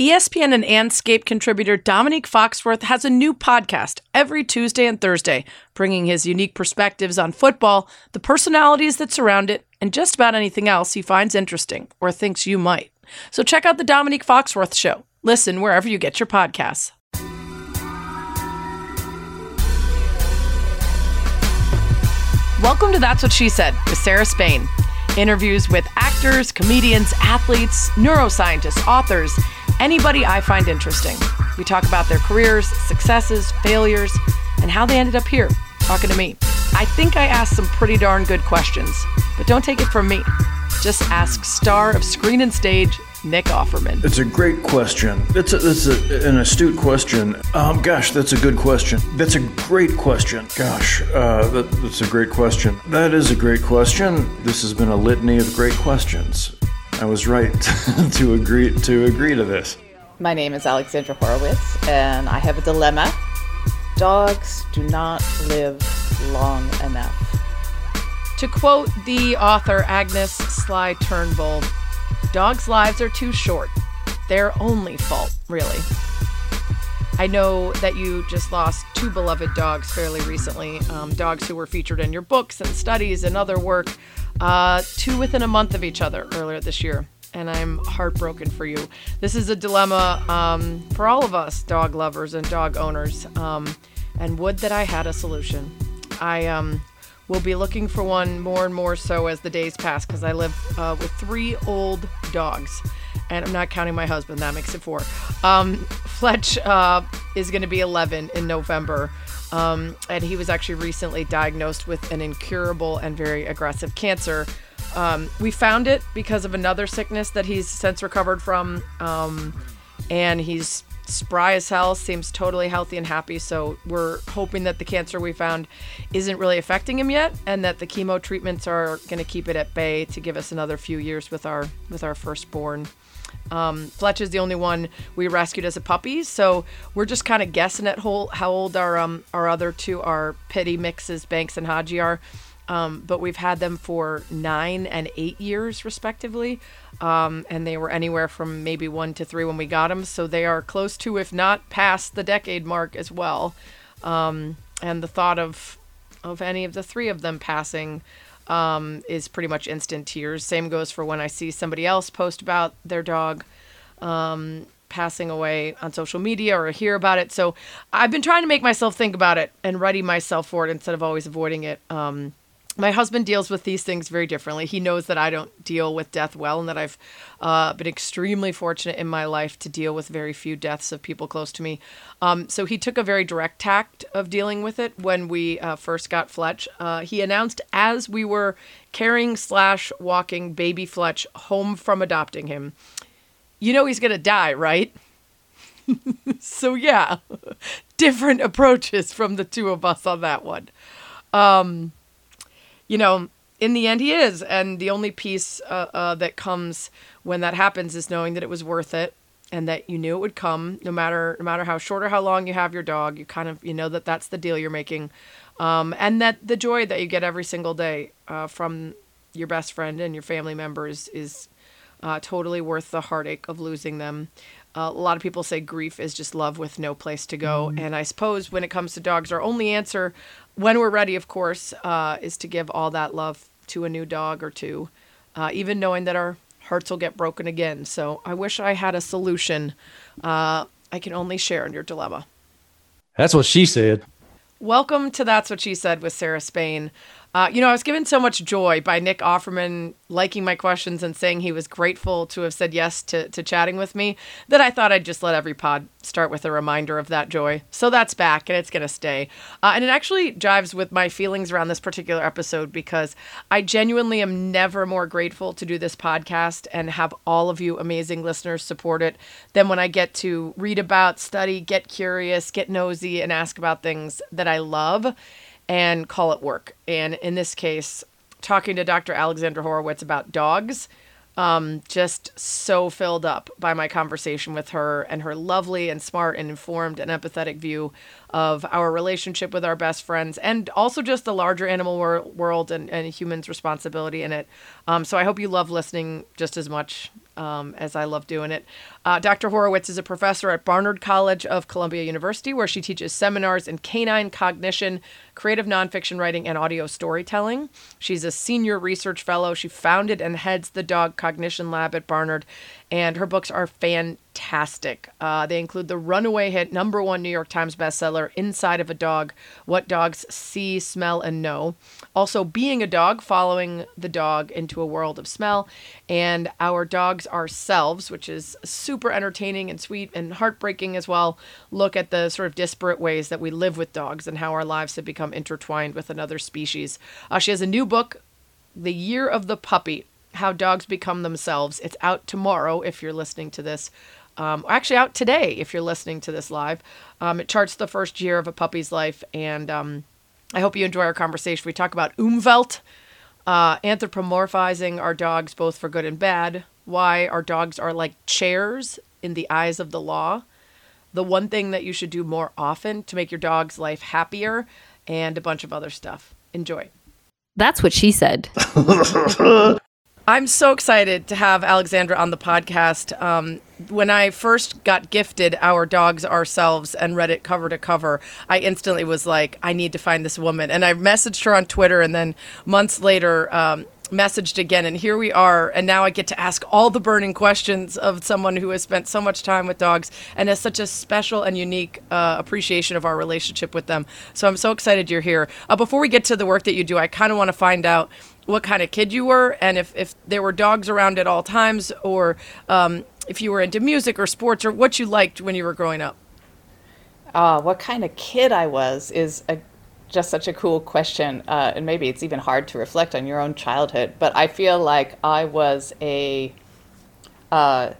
ESPN and Andscape contributor Dominique Foxworth has a new podcast every Tuesday and Thursday, bringing his unique perspectives on football, the personalities that surround it, and just about anything else he finds interesting or thinks you might. So check out the Dominique Foxworth Show. Listen wherever you get your podcasts. Welcome to That's What She Said with Sarah Spain. Interviews with actors, comedians, athletes, neuroscientists, authors, anybody I find interesting. We talk about their careers, successes, failures, and how they ended up here talking to me. I think I asked some pretty darn good questions, but don't take it from me. Just ask star of screen and stage, Nick Offerman. It's a great question. It's, a, it's a, an astute question. Um, gosh, that's a good question. That's a great question. Gosh, uh, that, that's a great question. That is a great question. This has been a litany of great questions. I was right to agree to agree to this. My name is Alexandra Horowitz, and I have a dilemma. Dogs do not live long enough. To quote the author Agnes Sligh Turnbull, dogs' lives are too short. Their only fault, really. I know that you just lost two beloved dogs fairly recently, um, dogs who were featured in your books and studies and other work, uh, two within a month of each other earlier this year. And I'm heartbroken for you. This is a dilemma um, for all of us dog lovers and dog owners. Um, and would that I had a solution. I um, will be looking for one more and more so as the days pass because I live uh, with three old dogs and I'm not counting my husband. That makes it four. Um, Fletch uh, is going to be 11 in November. Um, and he was actually recently diagnosed with an incurable and very aggressive cancer. Um, we found it because of another sickness that he's since recovered from. Um, and he's spry as hell, seems totally healthy and happy. So we're hoping that the cancer we found isn't really affecting him yet, and that the chemo treatments are going to keep it at bay to give us another few years with our with our firstborn. Um, Fletch is the only one we rescued as a puppy, so we're just kind of guessing at whole, how old our um, our other two, our pity mixes, Banks and Haji, are. Um, but we've had them for nine and eight years, respectively. Um, and they were anywhere from maybe one to three when we got them. So they are close to, if not past, the decade mark as well. Um, and the thought of of any of the three of them passing um, is pretty much instant tears. Same goes for when I see somebody else post about their dog um, passing away on social media or hear about it. So I've been trying to make myself think about it and ready myself for it instead of always avoiding it. Um, my husband deals with these things very differently. He knows that I don't deal with death well, and that I've uh, been extremely fortunate in my life to deal with very few deaths of people close to me. Um, so he took a very direct tact of dealing with it when we uh, first got Fletch. Uh, he announced as we were carrying slash walking baby Fletch home from adopting him, "You know he's gonna die, right?" so yeah, different approaches from the two of us on that one. Um, you know, in the end, he is. And the only piece uh, uh, that comes when that happens is knowing that it was worth it and that you knew it would come no matter no matter how short or how long you have your dog you kind of you know that that's the deal you're making um, and that the joy that you get every single day uh, from your best friend and your family members is uh, totally worth the heartache of losing them uh, a lot of people say grief is just love with no place to go. Mm-hmm. And I suppose when it comes to dogs, our only answer, when we're ready, of course, uh, is to give all that love to a new dog or two, uh, even knowing that our hearts will get broken again. So I wish I had a solution. Uh, I can only share in your dilemma. That's what she said. Welcome to That's What She Said with Sarah Spain. Uh, you know, I was given so much joy by Nick Offerman liking my questions and saying he was grateful to have said yes to, to chatting with me that I thought I'd just let every pod start with a reminder of that joy. So that's back and it's going to stay. Uh, and it actually jives with my feelings around this particular episode because I genuinely am never more grateful to do this podcast and have all of you amazing listeners support it than when I get to read about, study, get curious, get nosy, and ask about things that I love and call it work. And in this case, talking to Dr. Alexandra Horowitz about dogs, um, just so filled up by my conversation with her and her lovely and smart and informed and empathetic view of our relationship with our best friends and also just the larger animal wor- world and, and humans' responsibility in it. Um, so I hope you love listening just as much um, as I love doing it. Uh, Dr. Horowitz is a professor at Barnard College of Columbia University, where she teaches seminars in canine cognition, creative nonfiction writing, and audio storytelling. She's a senior research fellow. She founded and heads the Dog Cognition Lab at Barnard, and her books are fantastic. Uh, they include the runaway hit number one New York Times bestseller, Inside of a Dog What Dogs See, Smell, and Know. Also, Being a Dog, following the dog into a world of smell, and Our Dogs Ourselves, which is super entertaining and sweet and heartbreaking as well. Look at the sort of disparate ways that we live with dogs and how our lives have become intertwined with another species. Uh, she has a new book, The Year of the Puppy how Dogs Become Themselves. It's out tomorrow if you're listening to this. Um, actually, out today if you're listening to this live. Um, it charts the first year of a puppy's life, and um, I hope you enjoy our conversation. We talk about Umwelt, uh, anthropomorphizing our dogs both for good and bad, why our dogs are like chairs in the eyes of the law, the one thing that you should do more often to make your dog's life happier, and a bunch of other stuff. Enjoy. That's what she said. I'm so excited to have Alexandra on the podcast. Um, when I first got gifted Our Dogs Ourselves and read it cover to cover, I instantly was like, I need to find this woman. And I messaged her on Twitter, and then months later, um, messaged again. And here we are. And now I get to ask all the burning questions of someone who has spent so much time with dogs and has such a special and unique uh, appreciation of our relationship with them. So I'm so excited you're here. Uh, before we get to the work that you do, I kind of want to find out what kind of kid you were and if, if there were dogs around at all times or um, if you were into music or sports or what you liked when you were growing up. Uh, what kind of kid I was is a, just such a cool question. Uh, and maybe it's even hard to reflect on your own childhood. But I feel like I was a uh,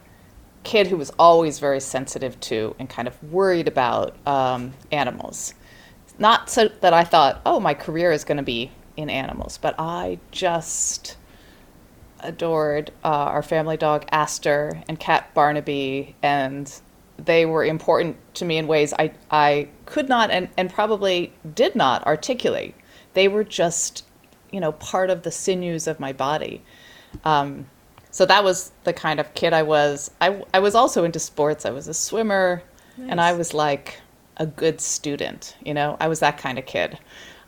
kid who was always very sensitive to and kind of worried about um, animals. Not so that I thought, oh, my career is going to be in animals, but I just adored uh, our family dog Aster and cat Barnaby, and they were important to me in ways I, I could not and, and probably did not articulate. They were just, you know, part of the sinews of my body. Um, so that was the kind of kid I was. I, I was also into sports. I was a swimmer, nice. and I was like a good student. You know, I was that kind of kid.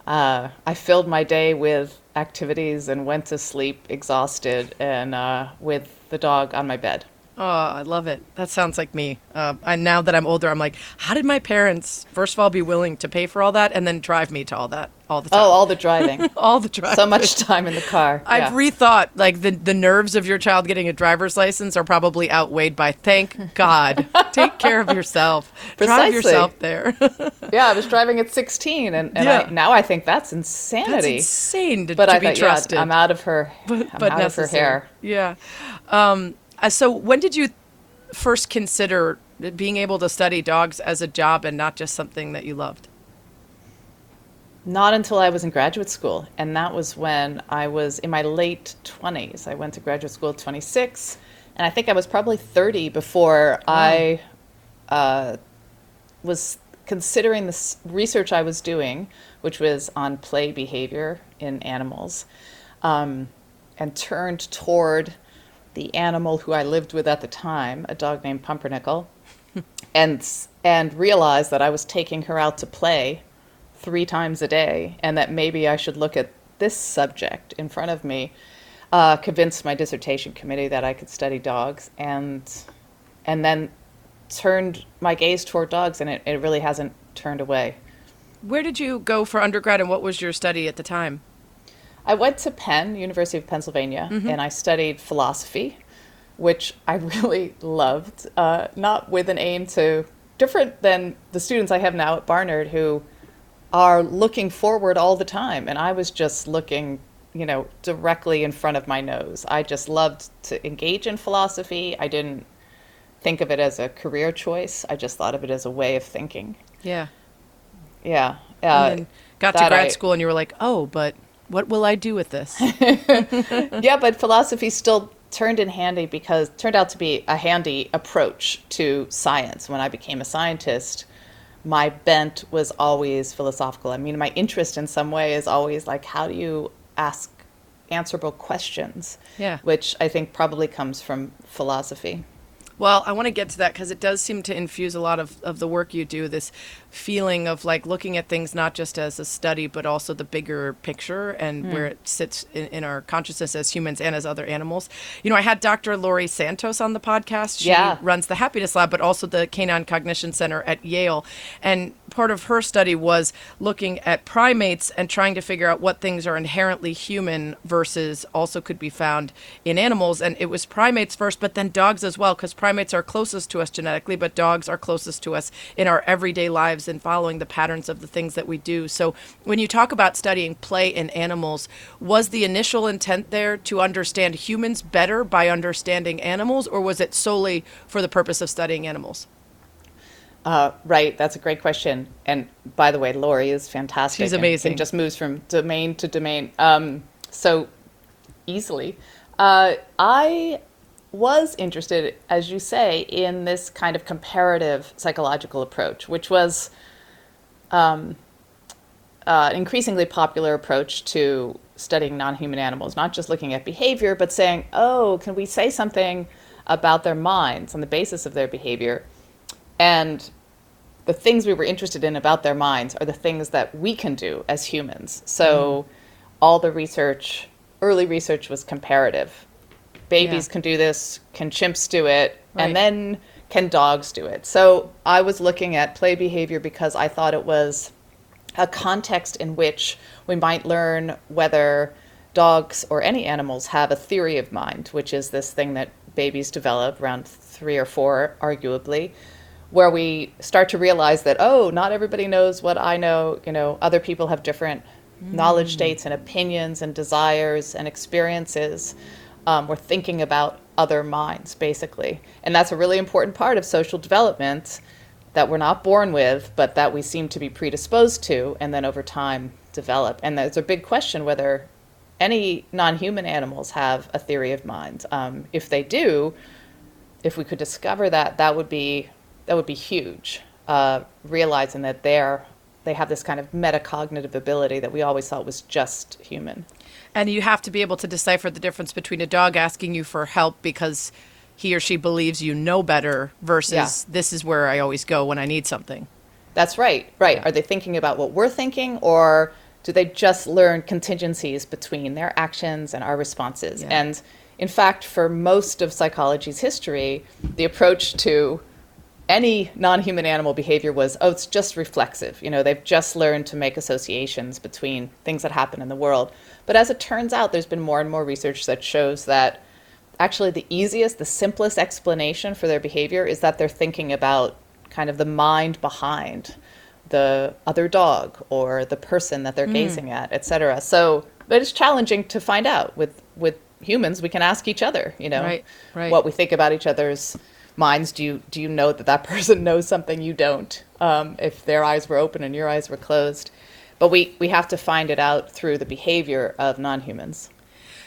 Uh, I filled my day with activities and went to sleep exhausted and uh, with the dog on my bed. Oh, I love it. That sounds like me. Uh, and now that I'm older, I'm like, how did my parents, first of all, be willing to pay for all that and then drive me to all that all the time? Oh, all the driving. all the driving. So much time in the car. I've rethought, like, the, the nerves of your child getting a driver's license are probably outweighed by, thank God, take care of yourself. Precisely. Drive yourself there. yeah, I was driving at 16, and, and yeah. I, now I think that's insanity. That's insane to, but to I be thought, trusted. Yeah, I'm out of her, but, I'm but out necessary. of her hair. Yeah. Um, uh, so, when did you first consider being able to study dogs as a job and not just something that you loved? Not until I was in graduate school. And that was when I was in my late 20s. I went to graduate school at 26. And I think I was probably 30 before wow. I uh, was considering the research I was doing, which was on play behavior in animals, um, and turned toward the animal who I lived with at the time, a dog named Pumpernickel, and and realized that I was taking her out to play three times a day, and that maybe I should look at this subject in front of me. Uh, convinced my dissertation committee that I could study dogs, and and then turned my gaze toward dogs, and it, it really hasn't turned away. Where did you go for undergrad, and what was your study at the time? I went to Penn, University of Pennsylvania, mm-hmm. and I studied philosophy, which I really loved. Uh, not with an aim to different than the students I have now at Barnard who are looking forward all the time, and I was just looking, you know, directly in front of my nose. I just loved to engage in philosophy. I didn't think of it as a career choice. I just thought of it as a way of thinking. Yeah. Yeah. Uh, got to grad I, school and you were like, oh, but what will I do with this? yeah, but philosophy still turned in handy because turned out to be a handy approach to science. When I became a scientist, my bent was always philosophical. I mean, my interest in some way is always like, how do you ask answerable questions? Yeah. Which I think probably comes from philosophy. Well, I want to get to that because it does seem to infuse a lot of, of the work you do, this feeling of like looking at things not just as a study, but also the bigger picture and Hmm. where it sits in, in our consciousness as humans and as other animals. You know, I had Dr. Laurie Santos on the podcast. She Yeah. runs the Happiness Lab, but also the Canine Cognition Center at Yale. And part of her study was looking at primates and trying to figure out what things are inherently human versus also could be found in animals. And it was primates first, but then dogs as well, because primates are closest to us genetically, but dogs are closest to us in our everyday lives and following the patterns of the things that we do. So when you talk about studying play in animals, was the initial intent there to understand humans better by understanding animals, or was it solely for the purpose of studying animals? Uh, right, that's a great question. And by the way, Laurie is fantastic. She's and- amazing. And just moves from domain to domain um, so easily. Uh, I was interested, as you say, in this kind of comparative psychological approach, which was um, uh, an increasingly popular approach to studying non-human animals, not just looking at behavior, but saying, oh, can we say something about their minds on the basis of their behavior? And the things we were interested in about their minds are the things that we can do as humans. So all the research, early research was comparative. Babies Yeah. can do this, can chimps do it, Right. and then can dogs do it? So I was looking at play behavior because I thought it was a context in which we might learn whether dogs or any animals have a theory of mind, which is this thing that babies develop around three or four, arguably, where we start to realize that, oh, not everybody knows what I know. You know, other people have different knowledge hmm. states and opinions and desires and experiences. Um, we're thinking about other minds, basically. And that's a really important part of social development that we're not born with, but that we seem to be predisposed to, and then over time develop. And there's a big question whether any non-human animals have a theory of mind. Um, if they do, if we could discover that, that would be that would be huge. Uh, realizing that they're they have this kind of metacognitive ability that we always thought was just human. And you have to be able to decipher the difference between a dog asking you for help because he or she believes you know better versus Yeah. this is where I always go when I need something. That's right, right. Are they thinking about what we're thinking, or do they just learn contingencies between their actions and our responses? Yeah. And in fact, for most of psychology's history, the approach to any non-human animal behavior was oh it's just reflexive. You know they've just learned to make associations between things that happen in the world. But as it turns out there's been more and more research that shows that actually the easiest the simplest explanation for their behavior is that they're thinking about kind of the mind behind the other dog or the person that they're mm. gazing at etc so but it's challenging to find out. With with humans we can ask each other you know Right, right. what we think about each other's minds do you do you know that that person knows something you don't um, if their eyes were open and your eyes were closed but we we have to find it out through the behavior of non-humans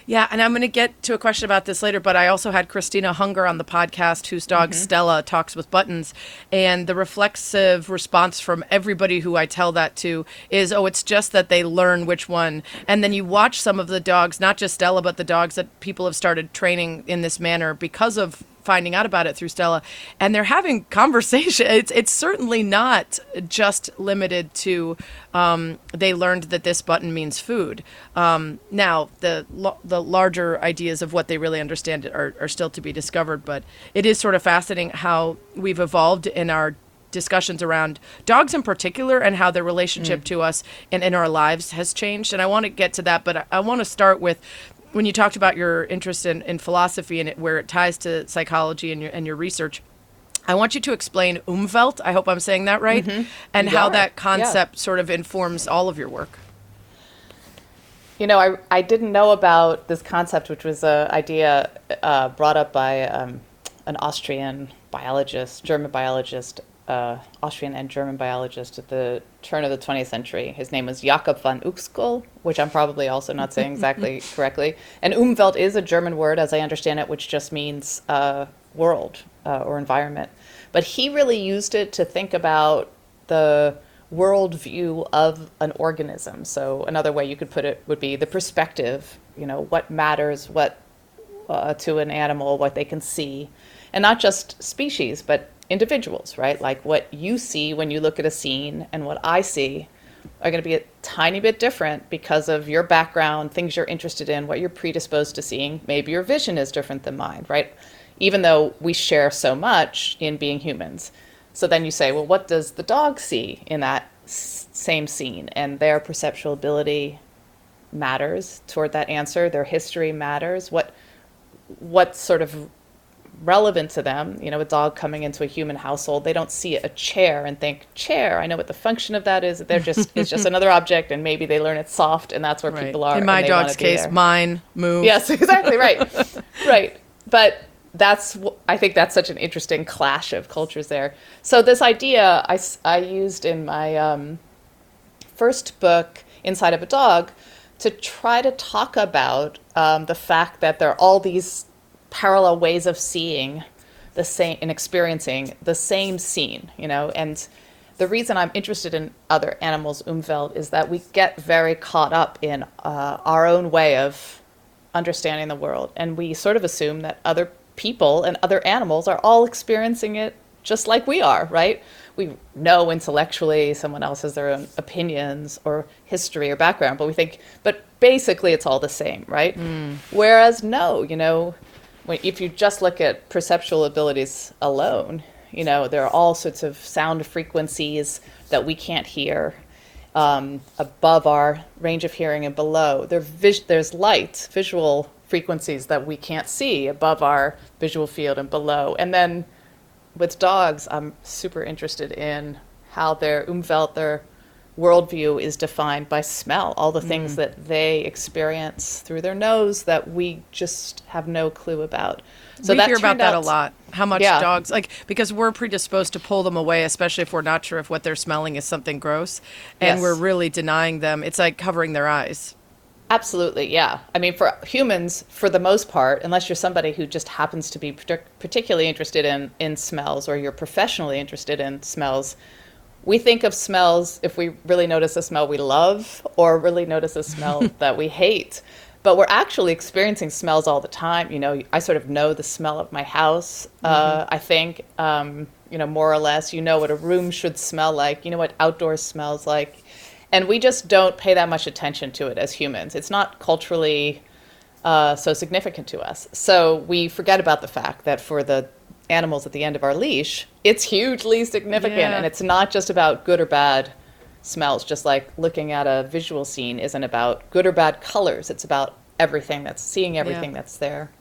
Yeah, and I'm going to get to a question about this later, but I also had Christina Hunger on the podcast, whose dog Stella talks with buttons. And the reflexive response from everybody who I tell that to is, oh, it's just that they learn which one. And then you watch some of the dogs, not just Stella, but the dogs that people have started training in this manner because of finding out about it through Stella, and they're having conversation. It's it's certainly not just limited to um, they learned that this button means food. Um, now the the larger ideas of what they really understand are, are still to be discovered, but it is sort of fascinating how we've evolved in our discussions around dogs in particular and how their relationship to us and in our lives has changed. And I want to get to that, but I, I want to start with when you talked about your interest in, in philosophy and it, where it ties to psychology and your, and your research. I want you to explain Umwelt. I hope I'm saying that right, and You how are, that yeah. concept sort of informs all of your work. You know, I, I didn't know about this concept, which was an idea uh, brought up by um, an Austrian biologist, German biologist, uh, Austrian and German biologist at the turn of the 20th century. His name was Jakob von Uexküll, which I'm probably also not saying exactly correctly. And Umwelt is a German word, as I understand it, which just means uh, world uh, or environment. But he really used it to think about the worldview of an organism. So another way you could put it would be the perspective. You know, what matters, what uh, to an animal, what they can see, and not just species, but individuals, right? Like what you see when you look at a scene and what I see are going to be a tiny bit different because of your background, things you're interested in, what you're predisposed to seeing. Maybe your vision is different than mine, right? Even though we share so much in being humans. So then you say, well, what does the dog see in that s- same scene? And their perceptual ability matters toward that answer. Their history matters. What what sort of relevant to them. You know, a dog coming into a human household, they don't see a chair and think, chair, I know what the function of that is. They're just, it's just another object, and maybe they learn it's soft, and that's where Right. people are. In my and they wanna dog's case, there. mine move. Yes, exactly, right. right. But that's, I think that's such an interesting clash of cultures there. So, this idea I I used in my um, first book, Inside of a Dog, to try to talk about um, the fact that there are all these parallel ways of seeing the same and experiencing the same scene, you know, and the reason I'm interested in other animals, Umwelt, is that we get very caught up in uh, our own way of understanding the world, and we sort of assume that other people and other animals are all experiencing it just like we are, right? We know intellectually someone else has their own opinions or history or background, but we think, but basically it's all the same, right? Whereas, no, you know, if you just look at perceptual abilities alone, you know, there are all sorts of sound frequencies that we can't hear um, above our range of hearing and below. There vis- there's light, visual frequencies that we can't see above our visual field and below. And then with dogs, I'm super interested in how their umwelt, their worldview is defined by smell, all the things mm. that they experience through their nose that we just have no clue about. So we hear about that a lot. How much Yeah. dogs like because we're predisposed to pull them away, especially if we're not sure if what they're smelling is something gross, and Yes. we're really denying them. It's like covering their eyes. Absolutely, yeah. I mean, for humans, for the most part, unless you're somebody who just happens to be partic- particularly interested in, in smells or you're professionally interested in smells, we think of smells if we really notice a smell we love or really notice a smell that we hate. But we're actually experiencing smells all the time. You know, I sort of know the smell of my house, uh, I think, um, you know, more or less. You know what a room should smell like, you know what outdoors smells like and we just don't pay that much attention to it as humans. It's not culturally uh, so significant to us. So we forget about the fact that for the animals at the end of our leash, it's hugely significant, Yeah. and it's not just about good or bad smells. Just like looking at a visual scene isn't about good or bad colors. It's about everything that's seeing everything that's there.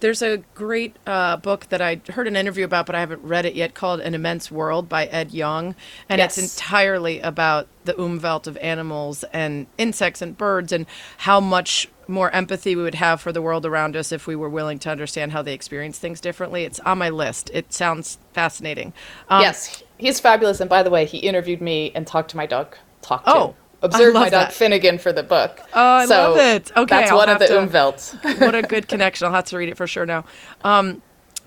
There's a great uh, book that I heard an interview about, but I haven't read it yet, called An Immense World by Ed Yong. And it's entirely about the umwelt of animals and insects and birds and how much more empathy we would have for the world around us if we were willing to understand how they experience things differently. It's on my list. It sounds fascinating. Um, yes, he's fabulous. And by the way, he interviewed me and talked to my dog. Talked to. Oh, I Observed love my dog that. Finnegan for the book. Oh, I so love it. Okay, that's I'll one of the to- umvelts. what a good connection. I'll have to read it for sure now. Um,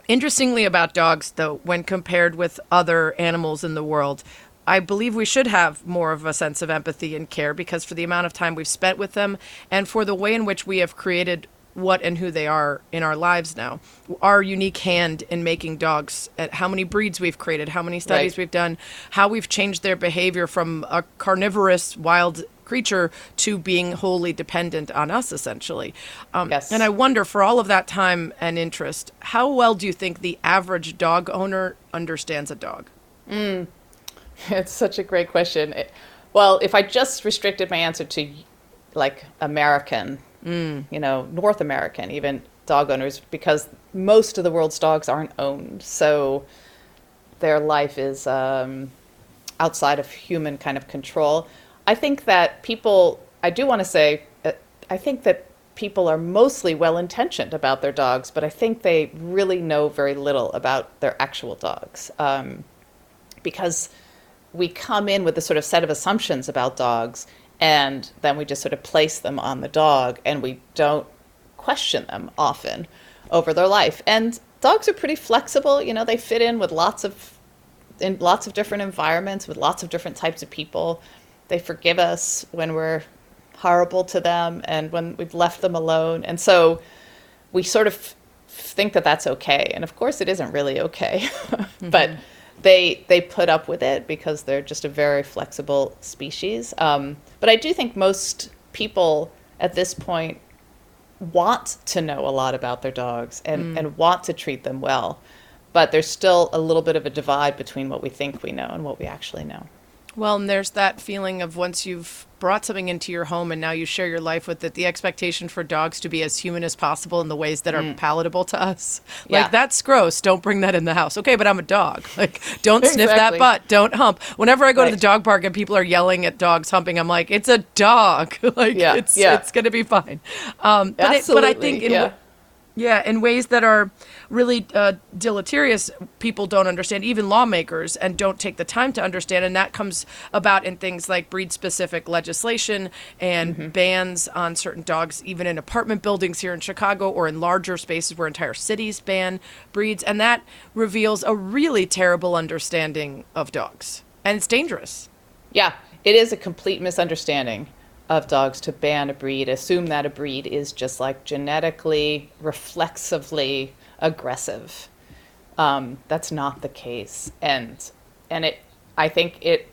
interestingly, about dogs, though, when compared with other animals in the world, I believe we should have more of a sense of empathy and care because for the amount of time we've spent with them and for the way in which we have created what and who they are in our lives now. Our unique hand in making dogs, at how many breeds we've created, how many studies Right. we've done, how we've changed their behavior from a carnivorous wild creature to being wholly dependent on us, essentially. Um, Yes. And I wonder, for all of that time and interest, how well do you think the average dog owner understands a dog? It's such a great question. It- well, if I just restricted my answer to like American, you know, North American, even dog owners, because most of the world's dogs aren't owned. So their life is um, outside of human kind of control. I think that people, I do want to say, uh, I think that people are mostly well intentioned about their dogs, but I think they really know very little about their actual dogs. Um, because we come in with a sort of set of assumptions about dogs and then we just sort of place them on the dog and we don't question them often over their life. And dogs are pretty flexible you know they fit in with lots of in lots of different environments with lots of different types of people. They forgive us when we're horrible to them and when we've left them alone. And so we sort of think that that's okay. And of course, it isn't really okay, but they they put up with it because they're just a very flexible species. Um, but I do think most people at this point want to know a lot about their dogs and, mm. and want to treat them well. But there's still a little bit of a divide between what we think we know and what we actually know. Well, and there's that feeling of once you've brought something into your home and now you share your life with it, the expectation for dogs to be as human as possible in the ways that are palatable to us. Like, that's gross. Don't bring that in the house. Okay, but I'm a dog. Like, don't sniff that butt. Don't hump. Whenever I go to the dog park and people are yelling at dogs humping, I'm like, it's a dog. like, Yeah, it's, yeah. it's going to be fine. Um, but, it, but I think in, yeah. Yeah, in ways that are really uh, deleterious, people don't understand, even lawmakers, and don't take the time to understand. And that comes about in things like breed specific legislation and bans on certain dogs, even in apartment buildings here in Chicago or in larger spaces where entire cities ban breeds. And that reveals a really terrible understanding of dogs. And it's dangerous. Yeah, it is a complete misunderstanding of dogs to ban a breed, assume that a breed is just like genetically, reflexively aggressive. Um, that's not the case, and and it, I think it,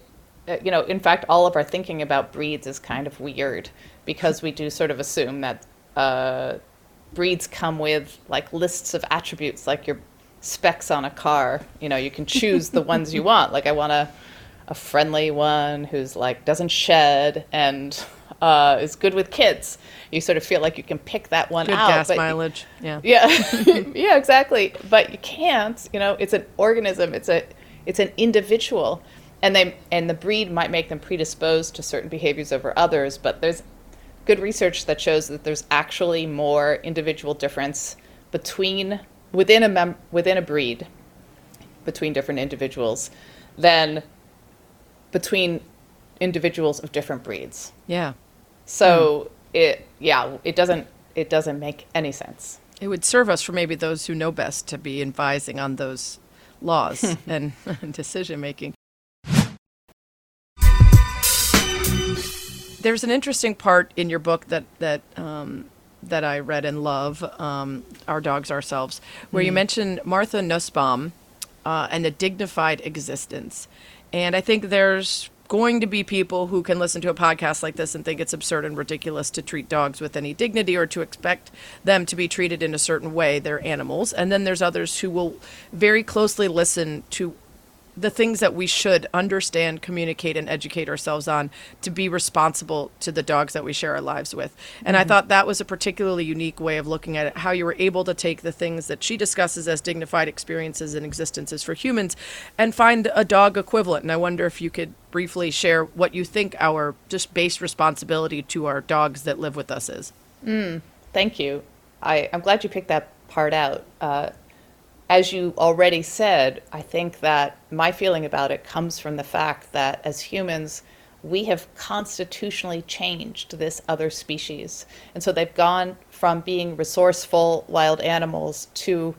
uh, you know, in fact, all of our thinking about breeds is kind of weird because we do sort of assume that uh, breeds come with like lists of attributes, like your specs on a car. You know, you can choose the ones you want. Like I want a a friendly one who's like doesn't shed and uh, is good with kids. You sort of feel like you can pick that one Good out. gas but- mileage. Yeah. Yeah, yeah, exactly. But you can't. You know, it's an organism. It's a it's an individual, and they and the breed might make them predisposed to certain behaviors over others. But there's good research that shows that there's actually more individual difference between within a mem- within a breed between different individuals than between individuals of different breeds. Yeah. So it yeah, it doesn't it doesn't make any sense. It would serve us for maybe those who know best to be advising on those laws and decision making. There's an interesting part in your book that that um, that I read and love, um, "Our Dogs Ourselves," where you mention Martha Nussbaum uh, and the dignified existence. And I think there's going to be people who can listen to a podcast like this and think it's absurd and ridiculous to treat dogs with any dignity or to expect them to be treated in a certain way. They're animals. And then there's others who will very closely listen to the things that we should understand, communicate, and educate ourselves on to be responsible to the dogs that we share our lives with. And I thought that was a particularly unique way of looking at it, how you were able to take the things that she discusses as dignified experiences and existences for humans and find a dog equivalent. And I wonder if you could briefly share what you think our just base responsibility to our dogs that live with us is. Thank you. I, I'm glad you picked that part out. Uh, as you already said, I think that my feeling about it comes from the fact that as humans, we have constitutionally changed this other species. And so they've gone from being resourceful wild animals to,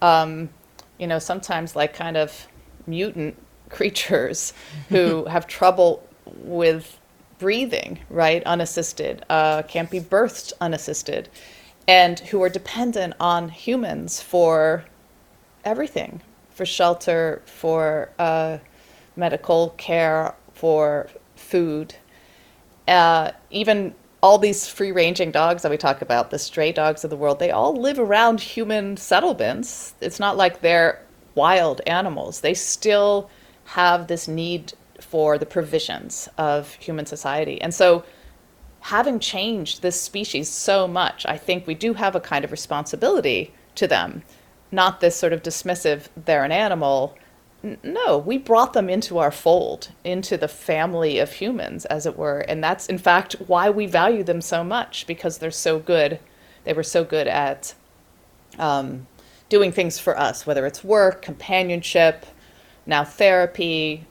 um, you know, sometimes like kind of mutant creatures who have trouble with breathing, right, unassisted, uh, can't be birthed unassisted, and who are dependent on humans for everything for shelter, for uh, medical care, for food. Uh, even all these free ranging dogs that we talk about, the stray dogs of the world, they all live around human settlements. It's not like they're wild animals. They still have this need for the provisions of human society. And so, having changed this species so much, I think we do have a kind of responsibility to them. Not this sort of dismissive, they're an animal. No, we brought them into our fold, into the family of humans, as it were. And that's, in fact, why we value them so much, because they're so good. They were so good at um, doing things for us, whether it's work, companionship, now therapy,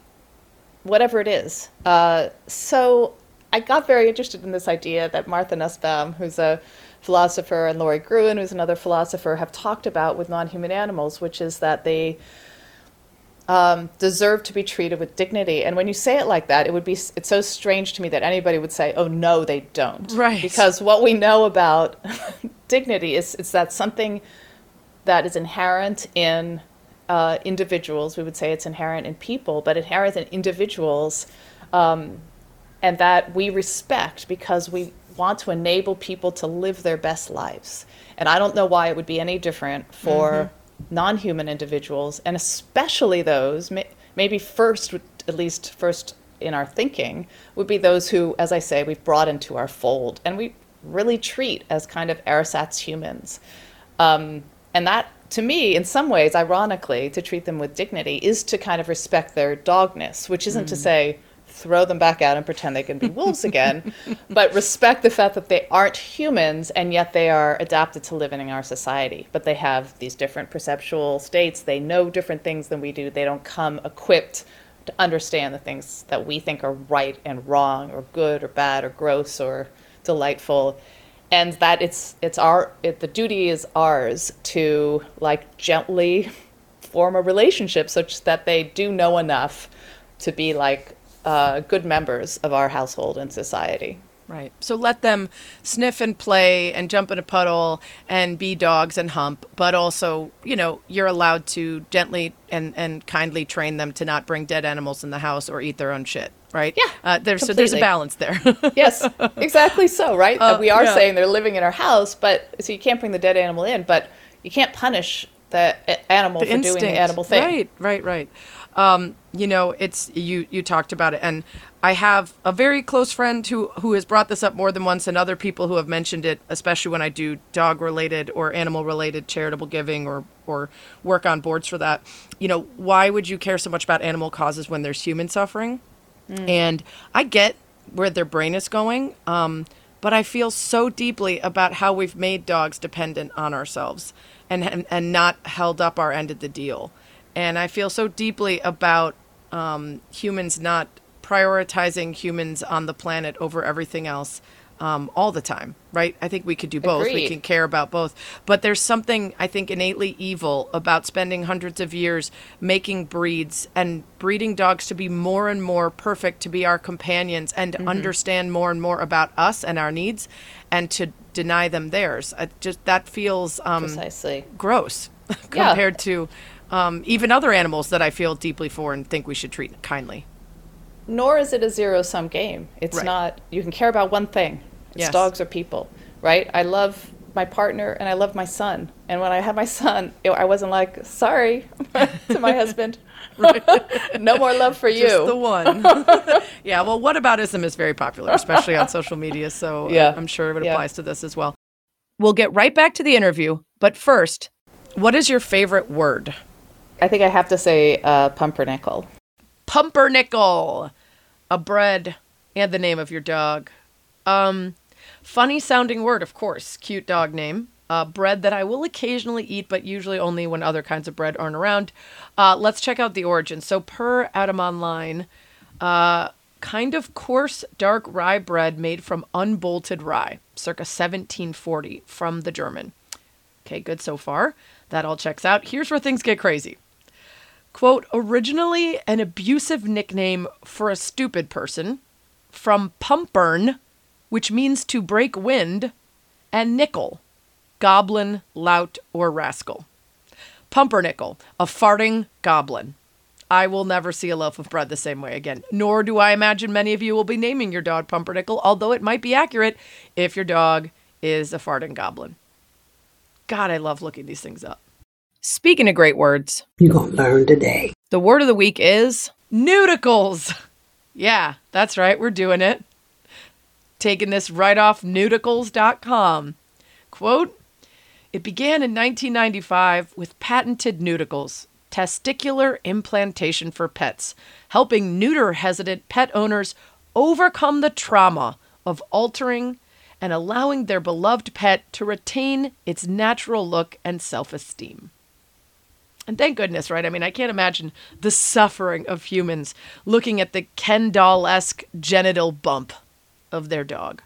whatever it is. Uh, so I got very interested in this idea that Martha Nussbaum, who's a philosopher, and Lori Gruen, who's another philosopher, have talked about with non-human animals, which is that they um, deserve to be treated with dignity. And when you say it like that, it would be it's so strange to me that anybody would say, "Oh no, they don't." Right. Because what we know about dignity is it's that something that is inherent in uh, individuals. We would say it's inherent in people, but inherent in individuals, um, and that we respect because we want to enable people to live their best lives. And I don't know why it would be any different for mm-hmm. non human individuals, and especially those, may, maybe first, at least first in our thinking, would be those who, as I say, we've brought into our fold and we really treat as kind of ersatz humans. Um, and that, to me, in some ways, ironically, to treat them with dignity is to kind of respect their dogness, which isn't mm. to say, throw them back out and pretend they can be wolves again, but respect the fact that they aren't humans and yet they are adapted to living in our society. But they have these different perceptual states. They know different things than we do. They don't come equipped to understand the things that we think are right and wrong or good or bad or gross or delightful and that it's it's our it, the duty is ours to like gently form a relationship such that they do know enough to be like uh, good members of our household and society. Right. So let them sniff and play and jump in a puddle and be dogs and hump, but also, you know, you're allowed to gently and, and kindly train them to not bring dead animals in the house or eat their own shit, right? Yeah. Uh, there's, so there's a balance there. yes, exactly so, right? Uh, we are yeah. saying they're living in our house, but so you can't bring the dead animal in, but you can't punish the animal the for instinct. doing the animal thing. Right, right, right. Um, you know, it's you. You talked about it, and I have a very close friend who who has brought this up more than once, and other people who have mentioned it, especially when I do dog related or animal related charitable giving or or work on boards for that. You know, why would you care so much about animal causes when there's human suffering? Mm. And I get where their brain is going, um, but I feel so deeply about how we've made dogs dependent on ourselves and, and and not held up our end of the deal and I feel so deeply about um, humans not prioritizing humans on the planet over everything else um, all the time, right? I think we could do both. Agreed. We can care about both. But there's something, I think, innately evil about spending hundreds of years making breeds and breeding dogs to be more and more perfect, to be our companions, and mm-hmm. understand more and more about us and our needs, and to deny them theirs. I just that feels um, precisely gross compared yeah. to um, even other animals that I feel deeply for and think we should treat kindly. Nor is it a zero sum game. It's right. not, you can care about one thing it's yes. dogs or people, right? I love my partner and I love my son. And when I had my son, it, I wasn't like, sorry to my husband. no more love for you. Just the one. yeah, well, whataboutism is very popular, especially on social media. So yeah. I'm sure it yeah. applies to this as well. We'll get right back to the interview. But first, what is your favorite word? I think I have to say uh, pumpernickel. Pumpernickel, a bread, and the name of your dog. Um, funny sounding word, of course. Cute dog name. Uh, bread that I will occasionally eat, but usually only when other kinds of bread aren't around. Uh, let's check out the origin. So, per Etymonline, uh, kind of coarse dark rye bread made from unbolted rye, circa 1740, from the German. Okay, good so far. That all checks out. Here's where things get crazy. Quote, originally an abusive nickname for a stupid person, from pumpern, which means to break wind, and nickel, goblin, lout, or rascal. Pumpernickel, a farting goblin. I will never see a loaf of bread the same way again. Nor do I imagine many of you will be naming your dog Pumpernickel, although it might be accurate if your dog is a farting goblin. God, I love looking these things up. Speaking of great words, you're going to learn today. The word of the week is neuticles. Yeah, that's right. We're doing it. Taking this right off neuticles.com. Quote It began in 1995 with patented neuticles, testicular implantation for pets, helping neuter hesitant pet owners overcome the trauma of altering and allowing their beloved pet to retain its natural look and self esteem. And thank goodness, right? I mean, I can't imagine the suffering of humans looking at the Ken doll esque genital bump of their dog.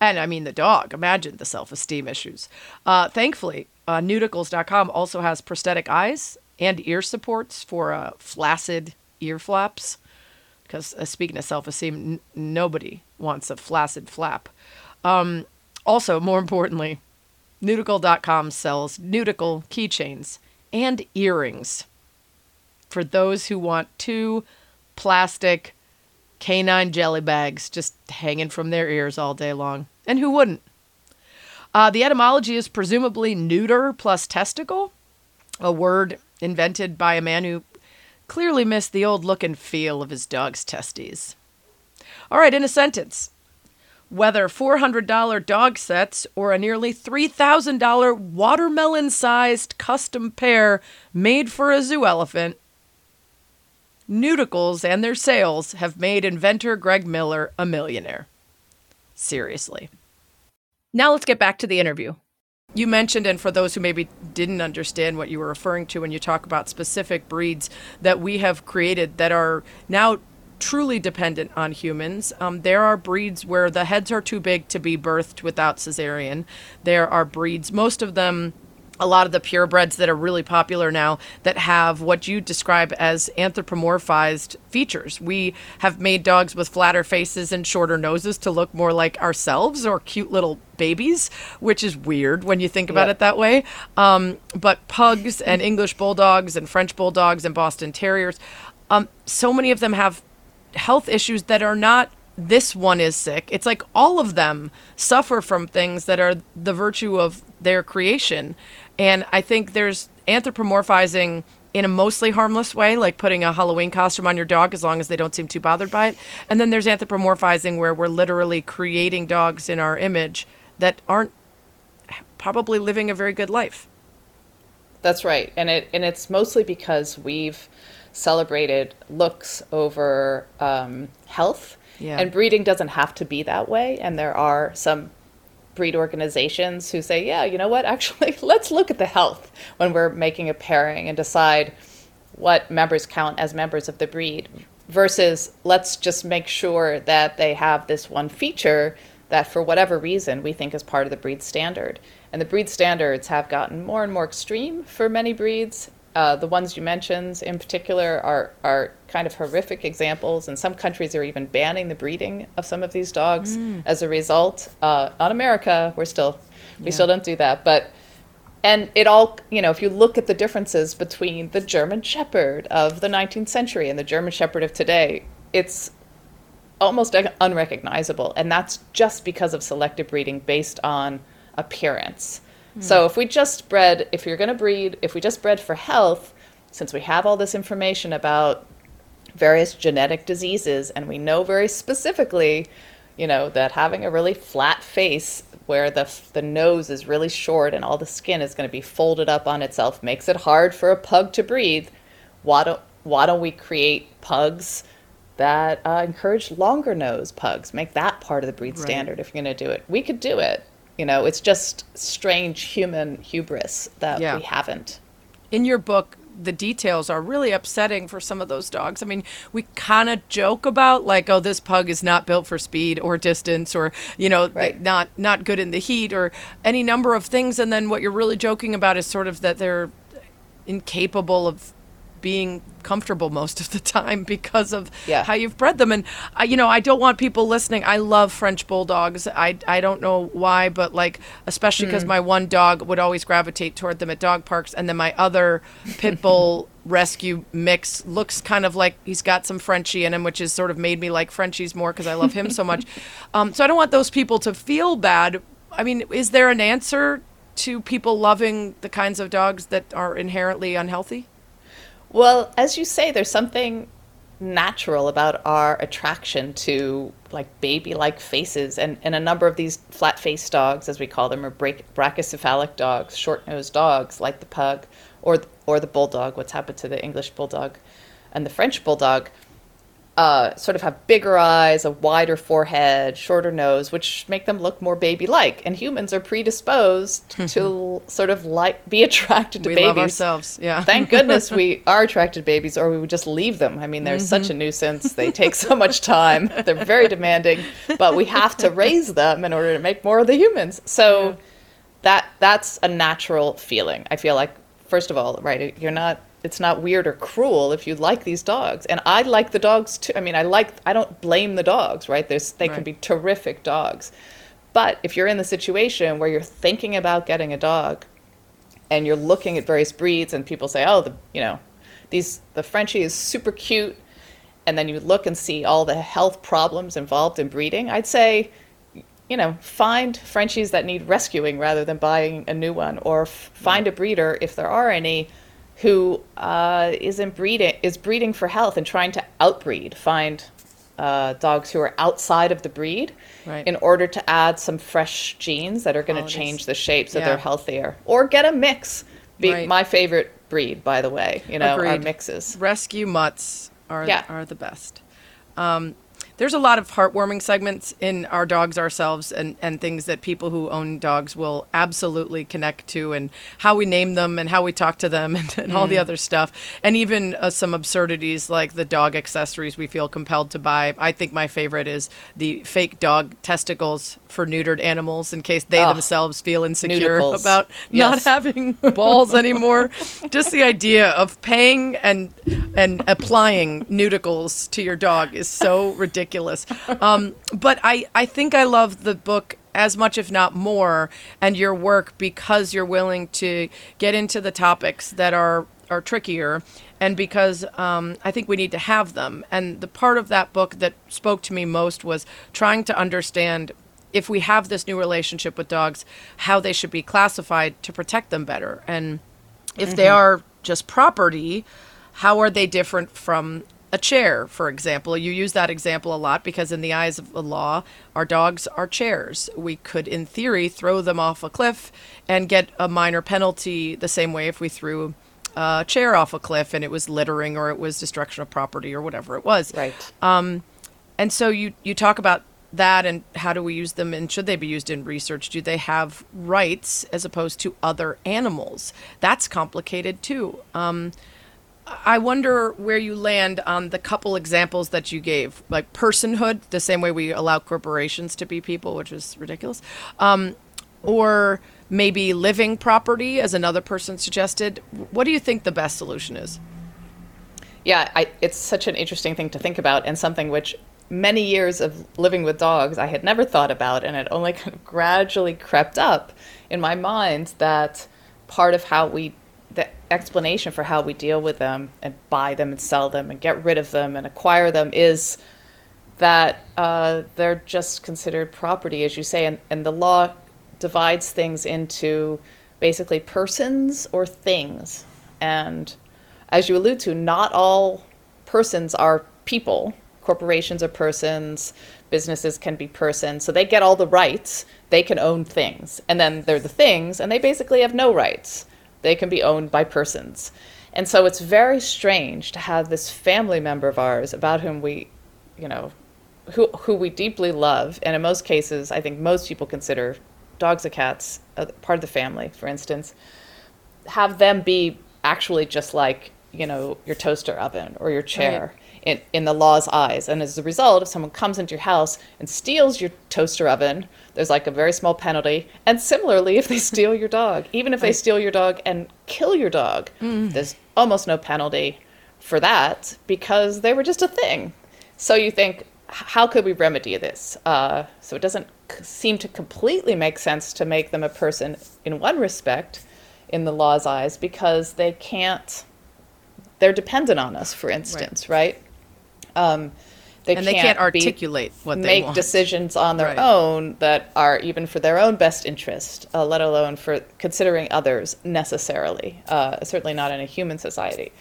And I mean, the dog, imagine the self esteem issues. Uh, thankfully, uh, neuticles.com also has prosthetic eyes and ear supports for uh, flaccid ear flaps. Because uh, speaking of self esteem, n- nobody wants a flaccid flap. Um, also, more importantly, Neuticle.com sells Neuticle keychains and earrings for those who want two plastic canine jelly bags just hanging from their ears all day long. And who wouldn't? Uh, the etymology is presumably neuter plus testicle, a word invented by a man who clearly missed the old look and feel of his dog's testes. All right, in a sentence whether $400 dog sets or a nearly $3,000 watermelon sized custom pair made for a zoo elephant, Neuticles and their sales have made inventor Gregg Miller a millionaire. Seriously. Now let's get back to the interview. You mentioned, and for those who maybe didn't understand what you were referring to when you talk about specific breeds that we have created that are now truly dependent on humans. Um, there are breeds where the heads are too big to be birthed without cesarean. There are breeds, most of them a lot of the purebreds that are really popular now that have what you describe as anthropomorphized features. We have made dogs with flatter faces and shorter noses to look more like ourselves or cute little babies, which is weird when you think about Yep. it that way. Um, but pugs and English bulldogs and French bulldogs and Boston terriers, um, so many of them have health issues that are not this one is sick. It's like all of them suffer from things that are the virtue of their creation. And I think there's anthropomorphizing in a mostly harmless way, like putting a Halloween costume on your dog as long as they don't seem too bothered by it. And then there's anthropomorphizing where we're literally creating dogs in our image that aren't probably living a very good life. That's right, and it and it's mostly because we've celebrated looks over um, health, Yeah. and breeding doesn't have to be that way. And there are some breed organizations who say, yeah, you know what, actually, let's look at the health when we're making a pairing and decide what members count as members of the breed versus let's just make sure that they have this one feature that for whatever reason we think is part of the breed standard. And the breed standards have gotten more and more extreme for many breeds. Uh, the ones you mentioned in particular are, are kind of horrific examples. and some countries, are even banning the breeding of some of these dogs as a result. Uh, not America, we're still, we still don't do that. But and it all you know if you look at the differences between the german shepherd of the 19th century and the german shepherd of today it's almost unrecognizable and that's just because of selective breeding based on appearance so if we just bred if you're going to breed if we just bred for health since we have all this information about various genetic diseases and we know very specifically you know that having a really flat face where the the nose is really short and all the skin is going to be folded up on itself makes it hard for a pug to breathe why don't why don't we create pugs that uh, encourage longer nose pugs? Make that part of the breed standard if you're going to do it. We could do it you know it's just strange human hubris that Yeah. we haven't in your book the details are really upsetting for some of those dogs. I mean, we kind of joke about like, oh, this pug is not built for speed or distance, or you know, Right. not not good in the heat, or any number of things. And then what you're really joking about is sort of that they're incapable of being comfortable most of the time because of Yeah. how you've bred them. And I, you know, I don't want people listening. I love French bulldogs. I I don't know why, but like especially because my one dog would always gravitate toward them at dog parks, and then my other pit bull rescue mix looks kind of like he's got some Frenchie in him, which has sort of made me like Frenchies more because I love him so much. Um, so I don't want those people to feel bad. I mean, is there an answer to people loving the kinds of dogs that are inherently unhealthy? Well, as you say, there's something natural about our attraction to like baby-like faces, and, and a number of these flat-faced dogs, as we call them, bra- brachycephalic dogs, short-nosed dogs, like the pug or or the bulldog. What's happened to the English bulldog and the French bulldog? Uh, sort of have bigger eyes, a wider forehead, shorter nose, which make them look more baby-like. And humans are predisposed to sort of like be attracted to We babies. love ourselves, yeah. Thank goodness we are attracted to babies, or we would just leave them. I mean, they're such Mm-hmm. a nuisance. They take so much time. They're very demanding, but we have to raise them in order to make more of the humans. So that that's a natural feeling. I feel like, first of all, right, you're not. It's not weird or cruel if you like these dogs, and I like the dogs too. I mean, I like. I don't blame the dogs, right? There's they can be terrific dogs, But if you're in the situation where you're thinking about getting a dog and you're looking at various breeds and people say, "Oh, the, you know, these the Frenchie is super cute." And then you look and see all the health problems involved in breeding. I'd say you know, find Frenchies that need rescuing rather than buying a new one, or f- find a breeder if there are any who uh, isn't breeding is breeding for health and trying to outbreed. Find uh, dogs who are outside of the breed Right. in order to add some fresh genes that are going to change the shape so Yeah. they're healthier, or get a mix. Be Right. my favorite breed, by the way. You know, are Agreed. mixes. Rescue mutts are Yeah. are the best. Um, there's a lot of heartwarming segments in our dogs ourselves and, and things that people who own dogs will absolutely connect to and how we name them and how we talk to them and, and all the other stuff. And even uh, some absurdities like the dog accessories we feel compelled to buy. I think my favorite is the fake dog testicles for neutered animals in case they themselves feel insecure Neuticles. about not having balls anymore. Just the idea of paying and and applying neuticles to your dog is so ridiculous. Um, but I I think I love the book as much if not more and your work because you're willing to get into the topics that are are trickier and because um, I think we need to have them. And the part of that book that spoke to me most was trying to understand if we have this new relationship with dogs, how they should be classified to protect them better. And if they mm-hmm. are just property, how are they different from a chair, for example? You use that example a lot because, in the eyes of the law, our dogs are chairs. We could, in theory, throw them off a cliff and get a minor penalty the same way if we threw a chair off a cliff and it was littering or it was destruction of property or whatever it was. Right. Um, and so you you talk about that and how do we use them and should they be used in research? Do they have rights as opposed to other animals? That's complicated too. Um, I wonder where you land on the couple examples that you gave, like personhood, the same way we allow corporations to be people, which is ridiculous, um, or maybe living property, as another person suggested. What do you think the best solution is? Yeah, I, it's such an interesting thing to think about, and something which many years of living with dogs I had never thought about, and it only kind of gradually crept up in my mind that part of how we, the explanation for how we deal with them and buy them and sell them and get rid of them and acquire them is that uh, they're just considered property, as you say, and, and the law divides things into basically persons or things. And as you allude to, not all persons are people. Corporations are persons, businesses can be persons, so they get all the rights. They can own things. And then they're the things, and they basically have no rights. They can be owned by persons. And so it's very strange to have this family member of ours about whom we, you know, who, who we deeply love, and in most cases, I think most people consider dogs and cats a part of the family, for instance, have them be actually just like, you know, your toaster oven or your chair in, in the law's eyes. And as a result, if someone comes into your house and steals your toaster oven, there's like a very small penalty. And similarly, if they steal your dog, even if they steal your dog and kill your dog, there's almost no penalty for that because they were just a thing. So you think, how could we remedy this? Uh, so it doesn't c- seem to completely make sense to make them a person in one respect in the law's eyes because they can't, they're dependent on us, for instance, right? Um, they And they can't be- articulate what they want. make want. decisions on their Right. own that are even for their own best interest, uh, let alone for considering others necessarily. Uh, certainly not in a human society.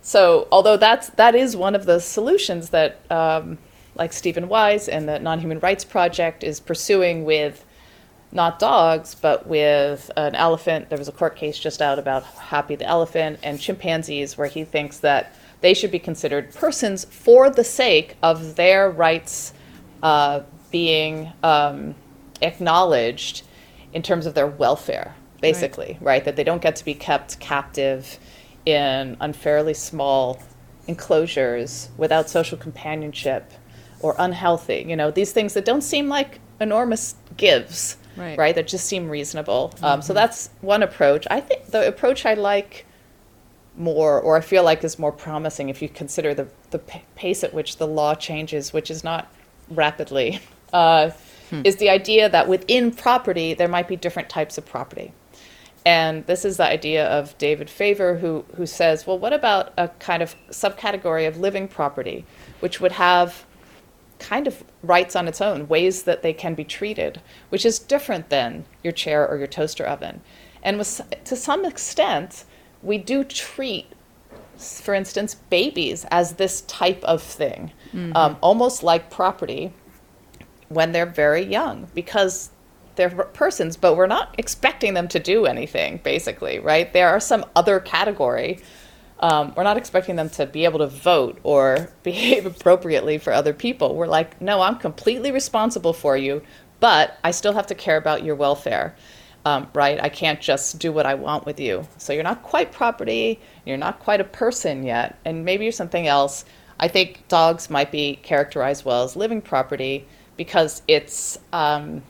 So, although that's that is one of the solutions that, um, like Steven Wise and the Non-Human Rights Project is pursuing with not dogs, but with an elephant. There was a court case just out about Happy the elephant and chimpanzees, where he thinks that they should be considered persons for the sake of their rights uh, being um, acknowledged in terms of their welfare, basically, right. That they don't get to be kept captive in unfairly small enclosures without social companionship or unhealthy. You know, these things that don't seem like enormous gives, Right. right? That just seem reasonable. Um, so that's one approach. I think the approach I like more, or I feel like is more promising if you consider the, the pa- pace at which the law changes, which is not rapidly, uh, is the idea that within property there might be different types of property. And this is the idea of David Favre, who, who says, well, what about a kind of subcategory of living property, which would have kind of rights on its own, ways that they can be treated, which is different than your chair or your toaster oven. And with, to some extent, we do treat, for instance, babies as this type of thing, mm-hmm. um, almost like property when they're very young, because they're persons, but we're not expecting them to do anything, basically, right? There are some other category. Um, we're not expecting them to be able to vote or behave appropriately for other people. We're like, no, I'm completely responsible for you, but I still have to care about your welfare, um, right? I can't just do what I want with you. So you're not quite property, you're not quite a person yet, and maybe you're something else. I think dogs might be characterized well as living property because it's. Um,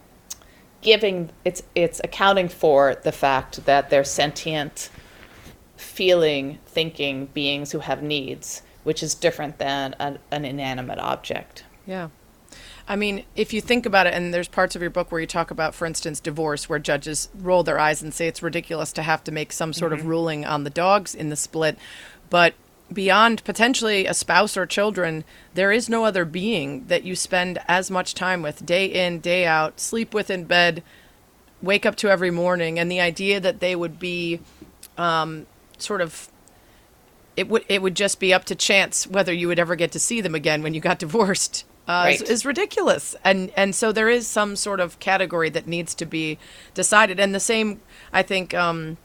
giving it's it's accounting for the fact that they're sentient feeling thinking beings who have needs which is different than an, an inanimate object yeah I mean, if you think about it, and there's parts of your book where you talk about, for instance, divorce, where judges roll their eyes and say it's ridiculous to have to make some sort mm-hmm. of ruling on the dogs in the split. But beyond potentially a spouse or children, there is no other being that you spend as much time with day in, day out, sleep with in bed, wake up to every morning. And the idea that they would be um, sort of it would it would just be up to chance whether you would ever get to see them again when you got divorced uh, right. is, is, ridiculous and and so there is some sort of category that needs to be decided and the same I think um,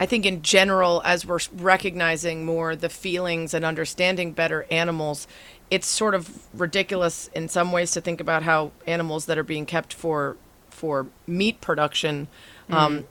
I think in general, as we're recognizing more the feelings and understanding better animals, it's sort of ridiculous in some ways to think about how animals that are being kept for for meat production, um, mm-hmm. um,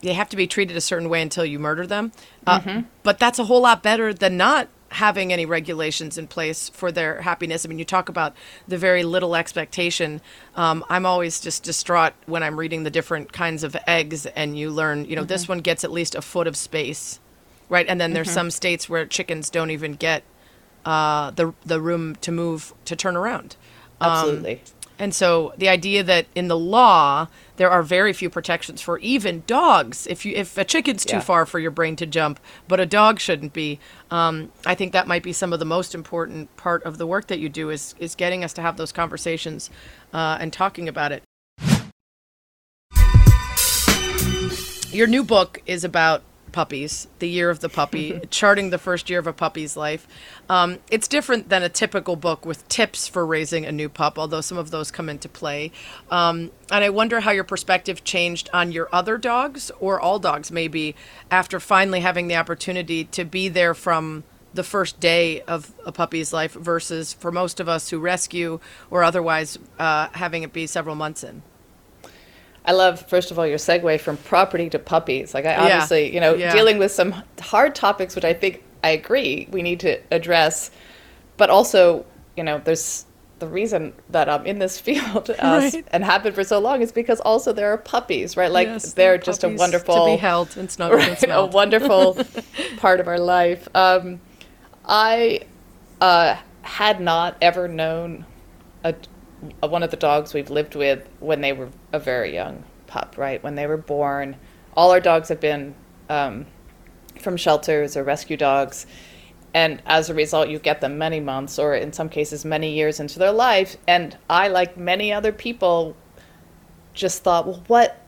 they have to be treated a certain way until you murder them. Uh, mm-hmm. But that's a whole lot better than not having any regulations in place for their happiness. I mean, you talk about the very little expectation. Um, I'm always just distraught when I'm reading the different kinds of eggs, and you learn, you know, mm-hmm. this one gets at least a foot of space, right? And then there's mm-hmm. some states where chickens don't even get uh, the the room to move to turn around. Um, Absolutely. And so the idea that in the law there are very few protections for even dogs. If you if a chicken's too yeah. far for your brain to jump, but a dog shouldn't be. Um, I think that might be some of the most important part of the work that you do is is getting us to have those conversations uh, and talking about it. Your new book is about puppies, the year of the puppy, charting the first year of a puppy's life. Um, it's different than a typical book with tips for raising a new pup, although some of those come into play. Um, and I wonder how your perspective changed on your other dogs, or all dogs maybe, after finally having the opportunity to be there from the first day of a puppy's life versus for most of us who rescue or otherwise uh, having it be several months in. I love, first of all, your segue from property to puppies. Like, I obviously, yeah. you know, yeah. dealing with some hard topics, which I think I agree we need to address, but also, you know, there's the reason that I'm in this field uh, right. and have been for so long is because also there are puppies, right? Like yes, they're just a wonderful to be held and snuggled right, and a wonderful part of our life. Um, I uh, had not ever known a one of the dogs we've lived with when they were a very young pup, right? When they were born. All our dogs have been um, from shelters or rescue dogs. And as a result, you get them many months or in some cases many years into their life. And I, like many other people, just thought, well, what,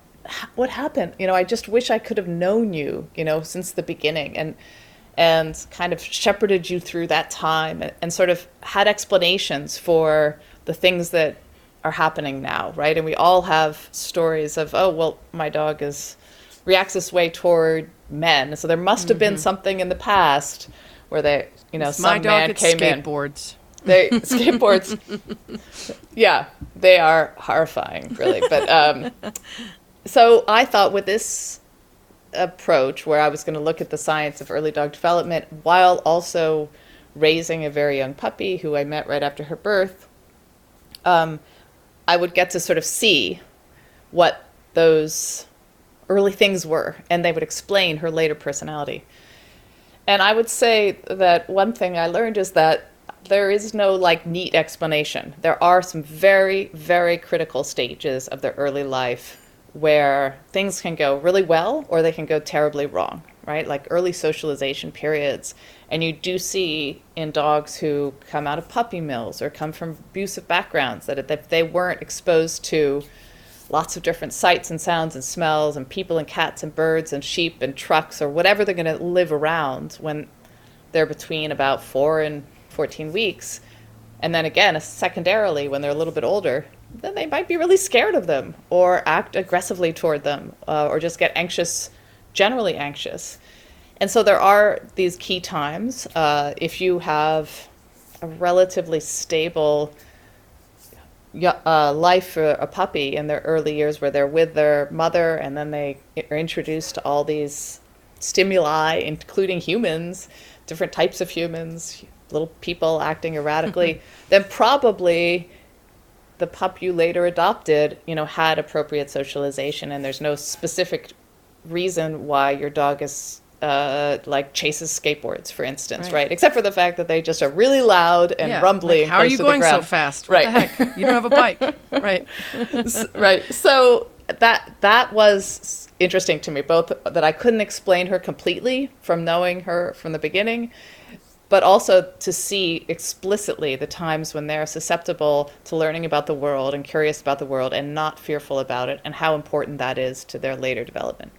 what happened? You know, I just wish I could have known you, you know, since the beginning. And, and kind of shepherded you through that time and, and sort of had explanations for the things that are happening now, right? And we all have stories of, oh, well, my dog is reacts this way toward men, so there must have mm-hmm. been something in the past where they, you know, it's some man came skateboards. in. They skateboards. yeah, they are horrifying, really. But um, so I thought with this approach, where I was going to look at the science of early dog development while also raising a very young puppy who I met right after her birth um, I would get to sort of see what those early things were, and they would explain her later personality. And I would say that one thing I learned is that there is no like neat explanation. There are some very, very critical stages of their early life where things can go really well or they can go terribly wrong, right? Like early socialization periods. And you do see in dogs who come out of puppy mills or come from abusive backgrounds that if they weren't exposed to lots of different sights and sounds and smells and people and cats and birds and sheep and trucks or whatever they're going to live around when they're between about four and 14 weeks. And then again, secondarily, when they're a little bit older, then they might be really scared of them or act aggressively toward them uh, or just get anxious, generally anxious. And so there are these key times. Uh, if you have a relatively stable uh, life for a puppy in their early years where they're with their mother and then they are introduced to all these stimuli, including humans, different types of humans, little people acting erratically, then probably the pup you later adopted, you know, had appropriate socialization and there's no specific reason why your dog is uh, like chases skateboards, for instance, right. right. Except for the fact that they just are really loud and yeah. rumbly. Like, how are you going so fast? What right. You don't have a bike. right. right. So that that was interesting to me, both that I couldn't explain her completely from knowing her from the beginning, but also to see explicitly the times when they're susceptible to learning about the world and curious about the world and not fearful about it and how important that is to their later development.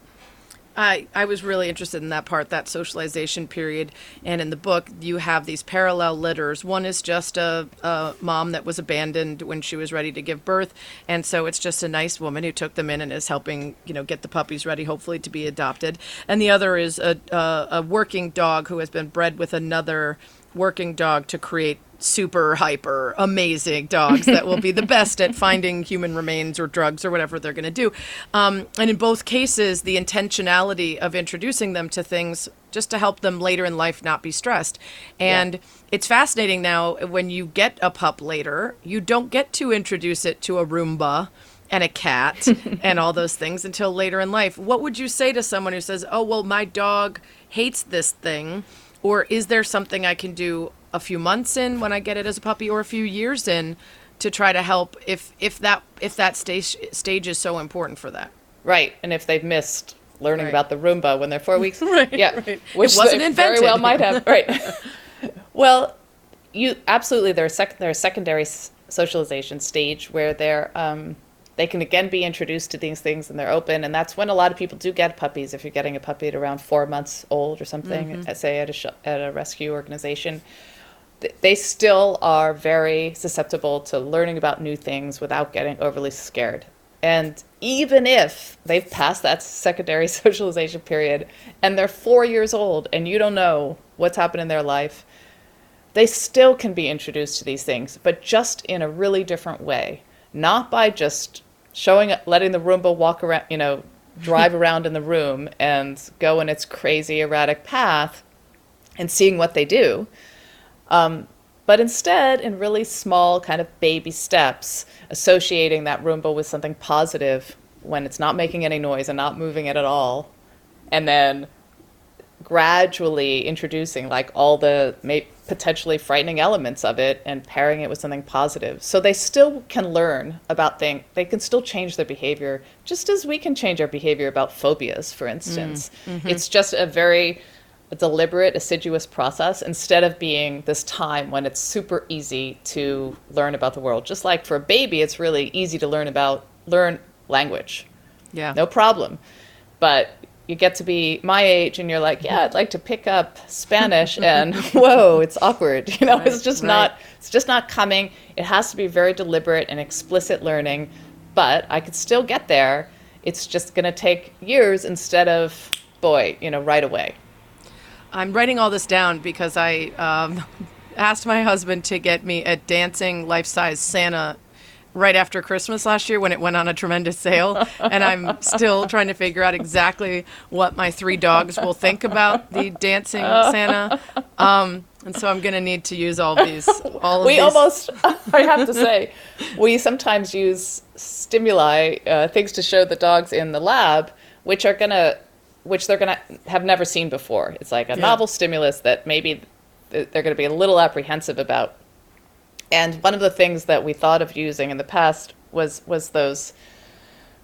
I, I was really interested in that part, that socialization period. And in the book, you have these parallel litters. One is just a, a, mom that was abandoned when she was ready to give birth. And so it's just a nice woman who took them in and is helping, you know, get the puppies ready, hopefully to be adopted. And the other is a, a, a working dog who has been bred with another working dog to create super hyper amazing dogs that will be the best at finding human remains or drugs or whatever they're going to do. Um, and in both cases the intentionality of introducing them to things just to help them later in life not be stressed. And yeah. it's fascinating now when you get a pup later you don't get to introduce it to a roomba and a cat and all those things until later in life. What would you say to someone who says oh well my dog hates this thing or is there something I can do a few months in when I get it as a puppy or a few years in to try to help if if that if that stage stage is so important for that. Right. And if they've missed learning right. about the Roomba when they're 4 weeks. right. Yeah. Right. Which it wasn't invented. very well might have. Right. well, you absolutely there's sec- there's secondary socialization stage where they're um, they can again be introduced to these things and they're open and that's when a lot of people do get puppies if you're getting a puppy at around four months old or something mm-hmm. say at a, sh- at a rescue organization they still are very susceptible to learning about new things without getting overly scared. And even if they've passed that secondary socialization period and they're four years old and you don't know what's happened in their life, they still can be introduced to these things, but just in a really different way. Not by just showing, letting the Roomba walk around, you know, drive around in the room and go in its crazy, erratic path and seeing what they do um, but instead, in really small, kind of baby steps, associating that Roomba with something positive when it's not making any noise and not moving it at all, and then gradually introducing like all the may- potentially frightening elements of it and pairing it with something positive. So they still can learn about things. They can still change their behavior, just as we can change our behavior about phobias, for instance. Mm, mm-hmm. It's just a very a deliberate, assiduous process instead of being this time when it's super easy to learn about the world. Just like for a baby, it's really easy to learn about learn language. Yeah. No problem. But you get to be my age and you're like, yeah, I'd like to pick up Spanish and whoa, it's awkward. You know, right, it's just right. not it's just not coming. It has to be very deliberate and explicit learning, but I could still get there. It's just going to take years instead of boy, you know, right away. I'm writing all this down because I um, asked my husband to get me a dancing life size Santa right after Christmas last year when it went on a tremendous sale. and I'm still trying to figure out exactly what my three dogs will think about the dancing Santa. Um, and so I'm going to need to use all these. All we these. almost, I have to say, we sometimes use stimuli, uh, things to show the dogs in the lab, which are going to which they're going to have never seen before. It's like a yeah. novel stimulus that maybe they're going to be a little apprehensive about. And one of the things that we thought of using in the past was was those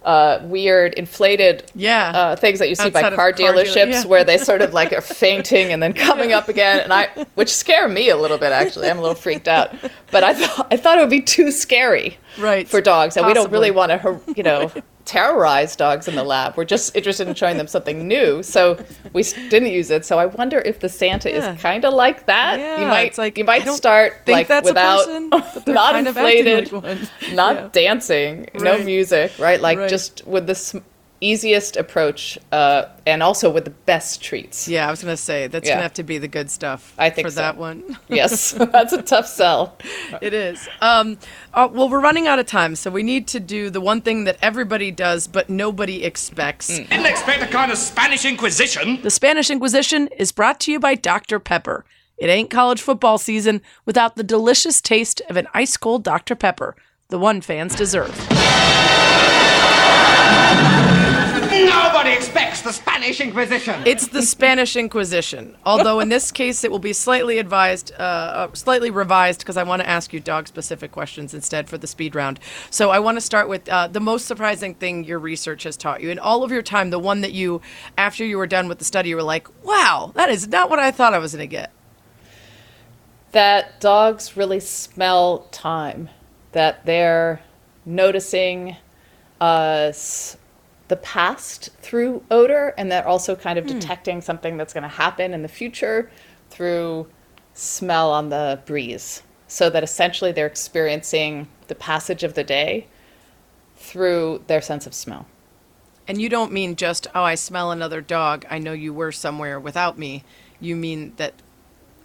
uh, weird inflated Yeah. uh, things that you see by Outside of car car dealer- dealerships yeah. where they sort of like are fainting and then coming up again and I which scare me a little bit actually I'm a little freaked out but I thought I thought it would be too scary Right. for dogs and we don't really want to you know terrorize dogs in the lab we're just interested in showing them something new so we didn't use it so I wonder if the Santa Yeah. is kind of like that you might it's like, you might start think like that's a without person, not inflated like not Yeah. dancing, no music, right? Like Right. just with the sm- easiest approach, uh, and also with the best treats. Yeah, I was gonna say that's Yeah. gonna have to be the good stuff. I think for so. that one. Yes, that's a tough sell. it is. Um, uh, well, we're running out of time, so we need to do the one thing that everybody does but nobody expects. Didn't expect a kind of Spanish Inquisition. The Spanish Inquisition is brought to you by Dr. Pepper. It ain't college football season without the delicious taste of an ice cold Dr. Pepper, the one fans deserve. Nobody expects the Spanish Inquisition. It's the Spanish Inquisition, although in this case it will be slightly advised, uh, uh, slightly revised, because I want to ask you dog-specific questions instead for the speed round. So I want to start with uh, the most surprising thing your research has taught you in all of your time. The one that you, after you were done with the study, you were like, "Wow, that is not what I thought I was going to get." That dogs really smell time, that they're noticing uh, s- the past through odor, and they're also kind of hmm. detecting something that's going to happen in the future through smell on the breeze. So that essentially they're experiencing the passage of the day through their sense of smell. And you don't mean just, "Oh, I smell another dog. I know you were somewhere without me." You mean that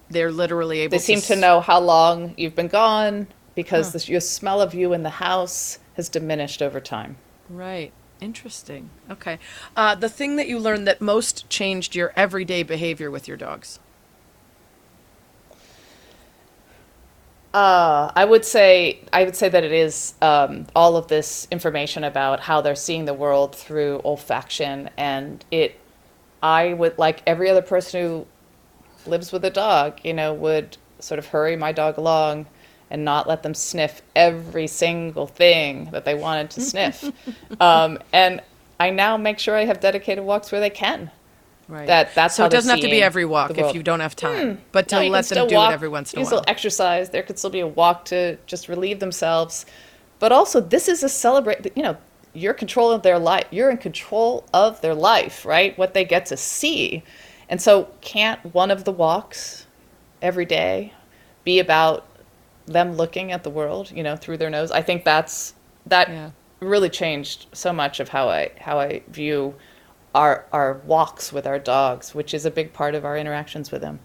they're literally able. They seem to know how long you've been gone because the, your smell of you in the house has diminished over time. Right. Interesting. Okay. Uh, the thing that you learned that most changed your everyday behavior with your dogs. Uh, I would say I would say that it is um, all of this information about how they're seeing the world through olfaction, and it. I would like every other person who lives with a dog, you know, would sort of hurry my dog along and not let them sniff every single thing that they wanted to sniff. um, and I now make sure I have dedicated walks where they can. Right. That that's so how it doesn't have to be every walk if you don't have time, but to No, let them do walk. it every once in a while. You still exercise. There could still be a walk to just relieve themselves. But also, this is a celebrate. You know, you're control of their life. You're in control of their life, right? What they get to see, and so can't one of the walks every day be about them looking at the world, you know, through their nose? I think that's that Yeah. really changed so much of how I how I view our our walks with our dogs, which is a big part of our interactions with them.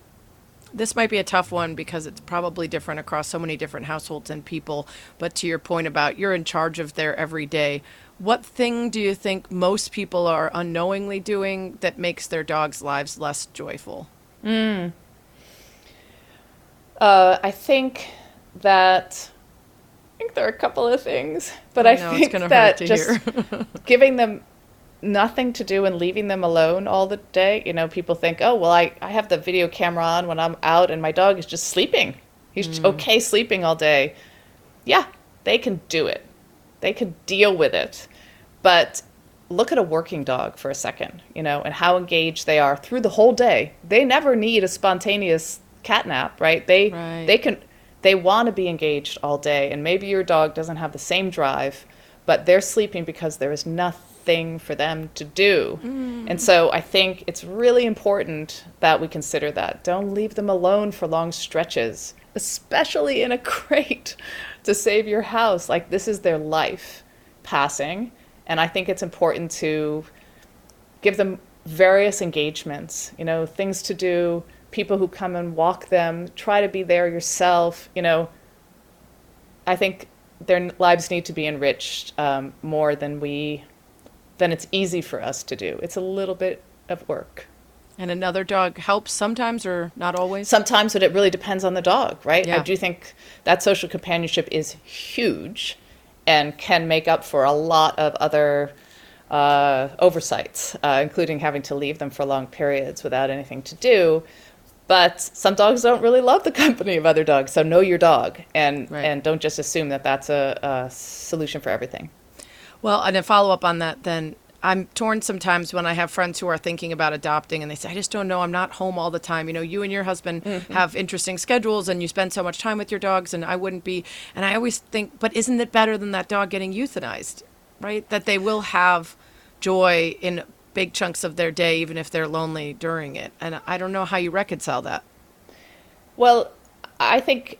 This might be a tough one because it's probably different across so many different households and people. But to your point about you're in charge of their everyday, what thing do you think most people are unknowingly doing that makes their dogs' lives less joyful? Uh, I think that I think there are a couple of things, but I, it's think that just giving them nothing to do and leaving them alone all the day. You know, people think, oh well, I I have the video camera on when I'm out, and my dog is just sleeping. He's Mm. okay sleeping all day. Yeah, they can do it. They can deal with it, but look at a working dog for a second, you know, and how engaged they are through the whole day. They never need a spontaneous cat nap, right? They Right. they can they want to be engaged all day and maybe your dog doesn't have the same drive, but they're sleeping because there is nothing for them to do. Mm. And so I think it's really important that we consider that. Don't leave them alone for long stretches, especially in a crate to save your house. Like this is their life passing, and I think it's important to give them various engagements, you know, things to do, people who come and walk them, try to be there yourself, you know. I think their lives need to be enriched um, more than we, than it's easy for us to do. It's a little bit of work. And another dog helps sometimes or not always? Sometimes, but it really depends on the dog, right? Yeah. I do think that social companionship is huge and can make up for a lot of other uh, oversights, uh, including having to leave them for long periods without anything to do. But some dogs don't really love the company of other dogs. So know your dog and Right. and don't just assume that that's a, a solution for everything. Well, and a follow up on that, then I'm torn sometimes when I have friends who are thinking about adopting and they say, I just don't know, I'm not home all the time. You know, you and your husband mm-hmm. have interesting schedules and you spend so much time with your dogs, and I wouldn't be. And I always think, but isn't it better than that dog getting euthanized, right? That they will have joy in big chunks of their day, even if they're lonely during it. And I don't know how you reconcile that. Well, I think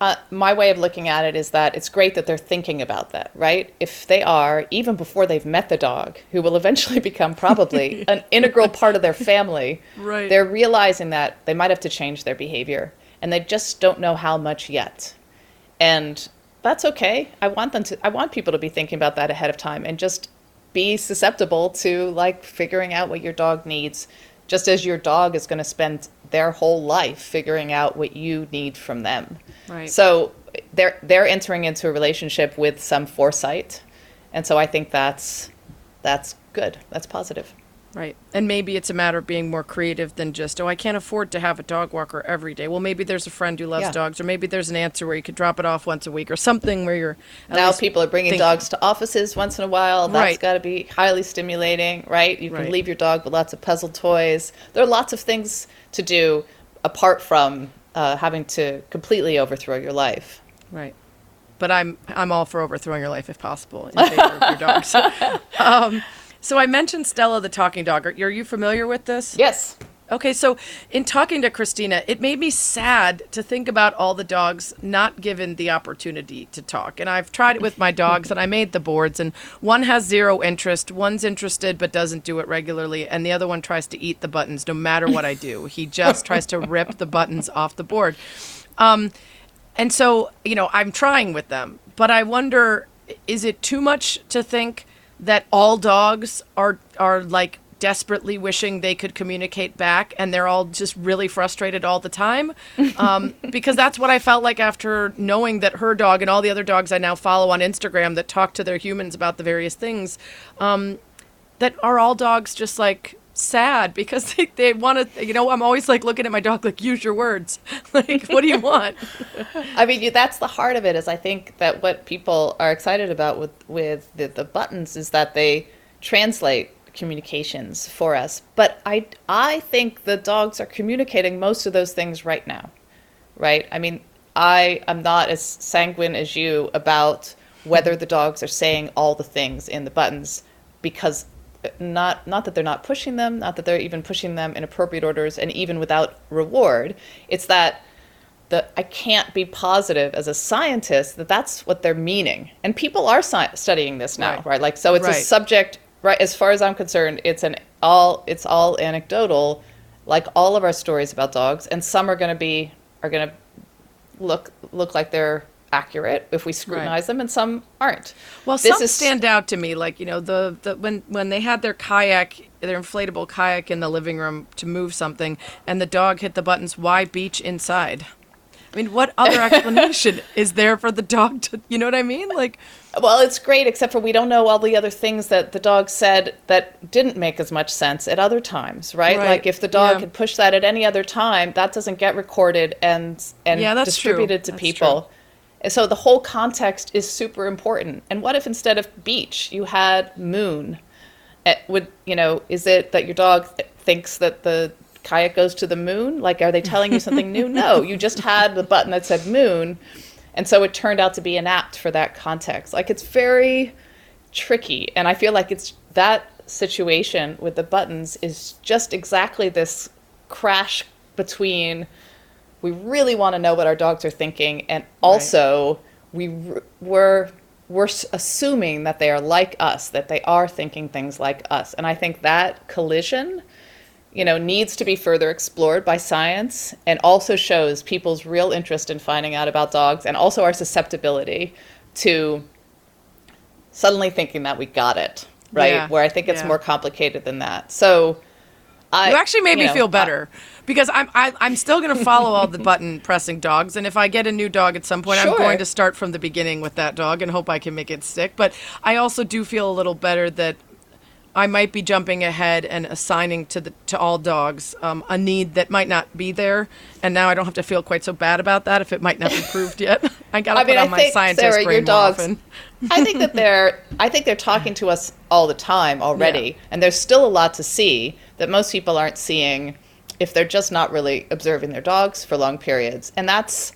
uh, my way of looking at it is that it's great that they're thinking about that, right? If they are, even before they've met the dog, who will eventually become probably an integral part of their family, Right. they're realizing that they might have to change their behavior and they just don't know how much yet. And that's okay. I want them to, I want people to be thinking about that ahead of time and just be susceptible to like figuring out what your dog needs, just as your dog is going to spend their whole life figuring out what you need from them. Right. So they're they're entering into a relationship with some foresight, and so I think that's that's good. That's positive. Right. And maybe it's a matter of being more creative than just, oh, I can't afford to have a dog walker every day. Well, maybe there's a friend who loves Yeah. dogs, or maybe there's an answer where you could drop it off once a week, or something where you're. now people are bringing think- dogs to offices once in a while. That's Right. got to be highly stimulating, right? You can Right. leave your dog with lots of puzzle toys. There are lots of things to do apart from uh, having to completely overthrow your life. Right. But I'm I'm all for overthrowing your life if possible in favor of your dogs. um, so I mentioned Stella the talking dog. Are, are you familiar with this? Yes. Okay, so in talking to Christina, it made me sad to think about all the dogs not given the opportunity to talk. And I've tried it with my dogs and I made the boards and one has zero interest, one's interested but doesn't do it regularly, and the other one tries to eat the buttons no matter what I do. He just tries to rip the buttons off the board. Um, and so, you know, I'm trying with them, but I wonder is it too much to think that all dogs are are like desperately wishing they could communicate back and they're all just really frustrated all the time? Um, because that's what I felt like after knowing that her dog and all the other dogs I now follow on Instagram that talk to their humans about the various things um, that are all dogs just like sad because they, they want to you know i'm always like looking at my dog like use your words like what do you want I mean, that's the heart of it. Is I think that what people are excited about with with the, the buttons is that they translate communications for us. But I I think the dogs are communicating most of those things right now, right? I mean, I am not as sanguine as you about whether the dogs are saying all the things in the buttons because not not that they're not pushing them, not that they're even pushing them in appropriate orders and even without reward. It's that the I can't be positive as a scientist that that's what they're meaning. And people are sci- studying this now, Right. right? Like so it's a subject right as far as I'm concerned, it's an all it's all anecdotal like all of our stories about dogs and some are going to be are going to look look like they're accurate if we scrutinize them and some aren't. Well, This some is- stand out to me, like you know the, the when when they had their kayak, their inflatable kayak in the living room to move something, and the dog hit the buttons. Why beach inside? I mean, what other explanation is there for the dog to? You know what I mean? Like, Well, it's great, except for we don't know all the other things that the dog said that didn't make as much sense at other times, right? Right, Like if the dog yeah. had pushed that at any other time, that doesn't get recorded and and Yeah, that's true. distributed to That's people. And so the whole context is super important. And what if instead of beach, you had moon? It would you know? Is it that your dog thinks that the kayak goes to the moon? Like, are they telling you something new? No, you just had the button that said moon, and so it turned out to be an apt for that context. Like, it's very tricky, and I feel like it's that situation with the buttons is just exactly this crash between we really want to know what our dogs are thinking, and also we r- we're we're assuming that they are like us, that they are thinking things like us, and I think that collision, you know, needs to be further explored by science, and also shows people's real interest in finding out about dogs, and also our susceptibility to suddenly thinking that we got it right. Yeah, Where I think it's yeah. more complicated than that. So. I, you actually made me know, feel I- better because I'm I, I'm still going to follow all the button pressing dogs, and if I get a new dog at some point, I'm going to start from the beginning with that dog and hope I can make it stick. But I also do feel a little better that I might be jumping ahead and assigning to the to all dogs um, a need that might not be there, and now I don't have to feel quite so bad about that if it might not be proved yet. I gotta put mean, on I my think scientist Sarah, brain your dogs. I think that they're. I think they're talking to us all the time already, Yeah. and there's still a lot to see that most people aren't seeing if they're just not really observing their dogs for long periods. And that's.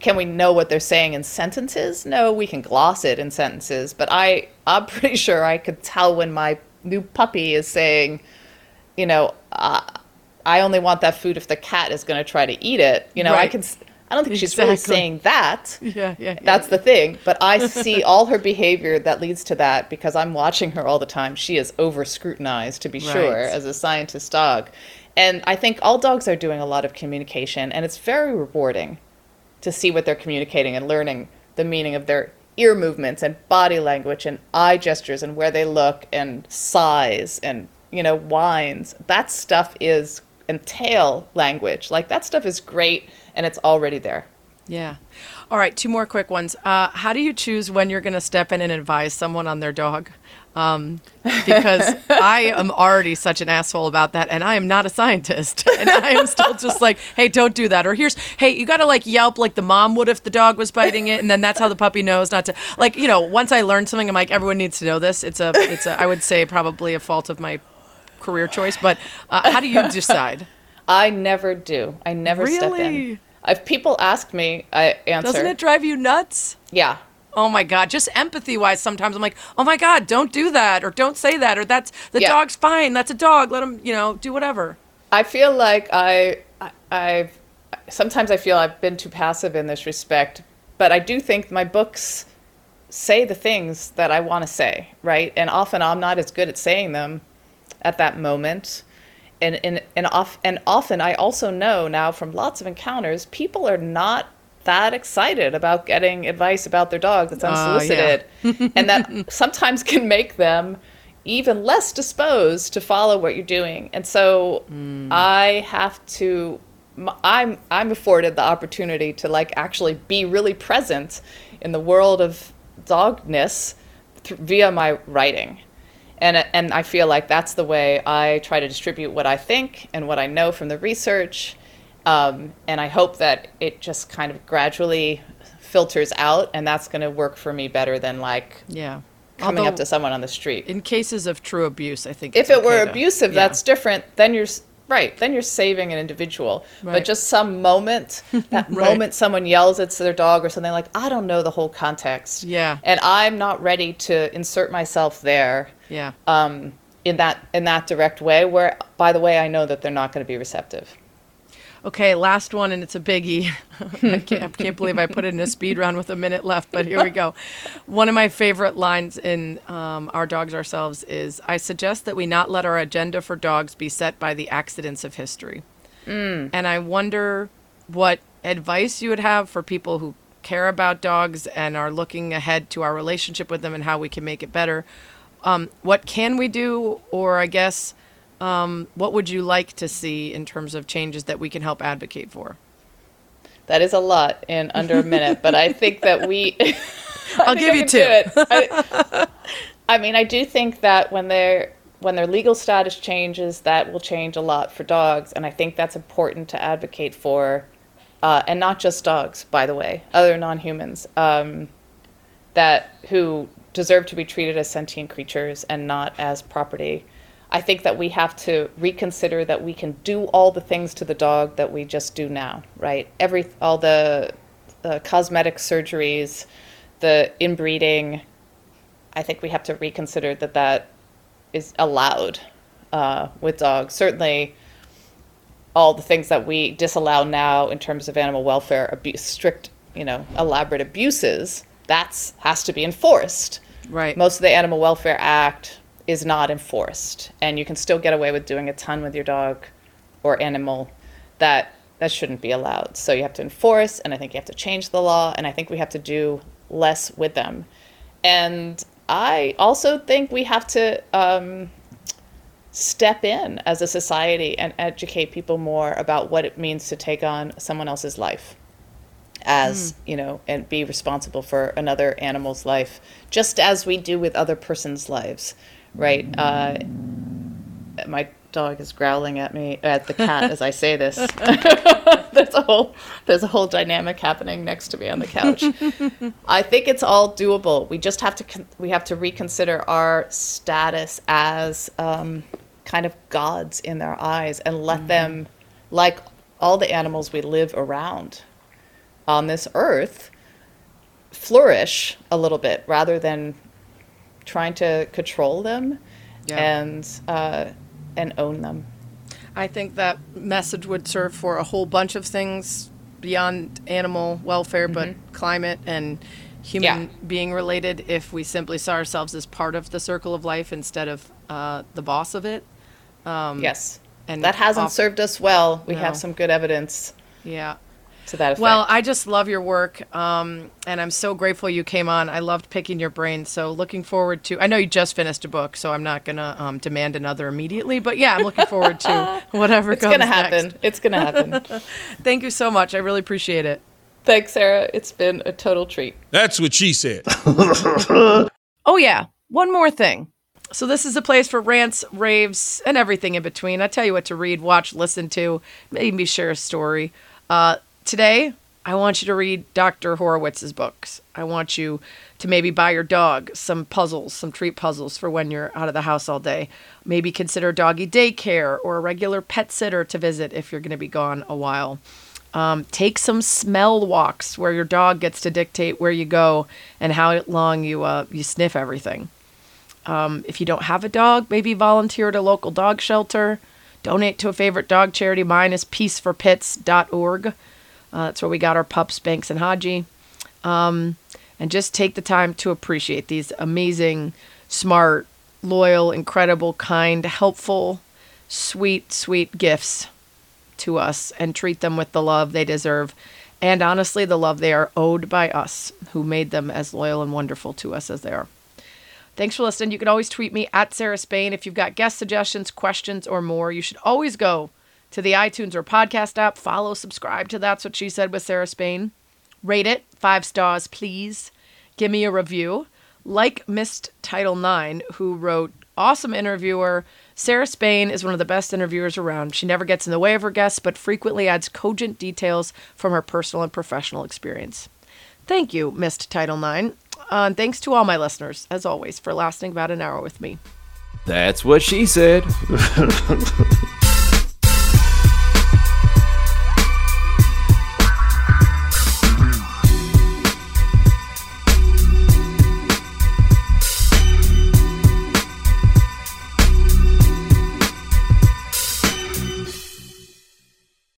Can we know what they're saying in sentences? No, we can gloss it in sentences, but I, I'm pretty sure I could tell when my new puppy is saying, you know, uh, I only want that food if the cat is going to try to eat it. You know, I can. I don't think she's really saying that. Yeah, yeah, yeah, That's the thing. But I see all her behavior that leads to that because I'm watching her all the time. She is over scrutinized, to be sure, as a scientist dog. And I think all dogs are doing a lot of communication, and it's very rewarding to see what they're communicating and learning the meaning of their ear movements and body language and eye gestures and where they look and size and you know whines that stuff is and tail language like that stuff is great and it's already there Yeah. All right, two more quick ones. Uh, how do you choose when you're going to step in and advise someone on their dog? Um, because I am already such an asshole about that, and I am not a scientist, and I am still just like, hey, don't do that. Or here's, hey, you got to like yelp like the mom would if the dog was biting it, and then that's how the puppy knows not to. Like, you know, once I learned something, I'm like, everyone needs to know this. It's a, it's a, I would say probably a fault of my career choice, but uh, how do you decide? i never do i never step in Really? if people ask me i answer Doesn't it drive you nuts? yeah Oh my God, just empathy wise, sometimes I'm like, oh my God, don't do that, or don't say that, or that's the Yeah. dog's fine, that's a dog, let him, you know, do whatever. I feel like I, I, I've sometimes I feel I've been too passive in this respect, but I do think my books say the things that I want to say, right? And often I'm not as good at saying them at that moment. And, and, and, off, and often I also know now from lots of encounters, people are not that excited about getting advice about their dog that's Uh, yeah. unsolicited. and that sometimes can make them even less disposed to follow what you're doing. And so I have to i'm I'm afforded the opportunity to like actually be really present in the world of dogness th- via my writing. And and I feel like that's the way I try to distribute what I think and what I know from the research. Um, and I hope that it just kind of gradually filters out and that's going to work for me better than like Yeah. coming up to someone on the street. in cases of true abuse, I think if it were to- abusive, yeah. that's different. Then you're right. Then you're saving an individual. Right. But just some moment, that Right. moment someone yells at their dog or something like, I don't know the whole context. Yeah. And I'm not ready to insert myself there. Yeah. Um, in that in that direct way, where by the way, I know that they're not going to be receptive. Okay, last one, and it's a biggie. I, can't, I can't believe I put it in a speed round with a minute left, but here we go. One of my favorite lines in um, Our Dogs Ourselves is I suggest that we not let our agenda for dogs be set by the accidents of history. And I wonder what advice you would have for people who care about dogs and are looking ahead to our relationship with them and how we can make it better. Um, what can we do, or I guess, um, what would you like to see in terms of changes that we can help advocate for? That is a lot in under a minute, but I think that we. I'll give I you two. I, I mean, I do think that when their when their legal status changes, that will change a lot for dogs, and I think that's important to advocate for, uh, and not just dogs, by the way, other non-humans um, that who deserve to be treated as sentient creatures and not as property. I think that we have to reconsider that we can do all the things to the dog that we just do now, right? Every all the, the cosmetic surgeries, the inbreeding. I think we have to reconsider that that is allowed uh, with dogs. Certainly, all the things that we disallow now in terms of animal welfare, abuse, strict, you know, elaborate abuses, that's has to be enforced. Right. Most of the Animal Welfare Act is not enforced, and you can still get away with doing a ton with your dog or animal that that shouldn't be allowed. So you have to enforce, and I think you have to change the law, and I think we have to do less with them. And I also think we have to um, step in as a society and educate people more about what it means to take on someone else's life as you know and be responsible for another animal's life just as we do with other person's lives right? Uh, my dog is growling at me at the cat as I say this. there's a whole there's a whole dynamic happening next to me on the couch. I think it's all doable. We just have to con- we have to reconsider our status as um, kind of gods in their eyes and let them, like all the animals we live around on this earth, flourish a little bit rather than trying to control them Yeah. and uh, and own them. I think that message would serve for a whole bunch of things beyond animal welfare, but climate and human Yeah. being related if we simply saw ourselves as part of the circle of life instead of uh, the boss of it. yes, and that hasn't off- served us well. We No. have some good evidence Yeah. To that effect. Well, I just love your work, um, and I'm so grateful you came on. I loved picking your brain. So looking forward to. I know you just finished a book, so I'm not gonna um, demand another immediately. But yeah, I'm looking forward to whatever it's comes gonna happen. next. It's gonna happen. Thank you so much. I really appreciate it. Thanks, Sarah. It's been a total treat. That's what she said. Oh, yeah. One more thing. So, this is a place for rants, raves, and everything in between. I tell you what to read, watch, listen to, maybe share a story. Uh, today, I want you to read Dr. Horowitz's books. I want you to maybe buy your dog some puzzles, some treat puzzles for when you're out of the house all day. Maybe consider doggy daycare or a regular pet sitter to visit if you're going to be gone a while. Um, take some smell walks where your dog gets to dictate where you go and how long you uh, you sniff everything. Um, if you don't have a dog, maybe volunteer at a local dog shelter. Donate to a favorite dog charity. Mine is peaceforpits.org. Uh, that's where we got our pups, Banks and Haji. Um, and just take the time to appreciate these amazing, smart, loyal, incredible, kind, helpful, sweet, sweet gifts to us and treat them with the love they deserve. And honestly, the love they are owed by us, who made them as loyal and wonderful to us as they are. Thanks for listening. You can always tweet me at Sarah Spain. If you've got guest suggestions, questions, or more, you should always go to the iTunes or podcast app, follow, subscribe to That's What She Said with Sarah Spain. Rate it five stars, please. Give me a review. Like Missed Title Nine, who wrote, Awesome interviewer. Sarah Spain is one of the best interviewers around. She never gets in the way of her guests, but frequently adds cogent details from her personal and professional experience. Thank you, Missed Title Nine. Uh, and thanks to all my listeners, as always, for lasting about an hour with me. That's what she said.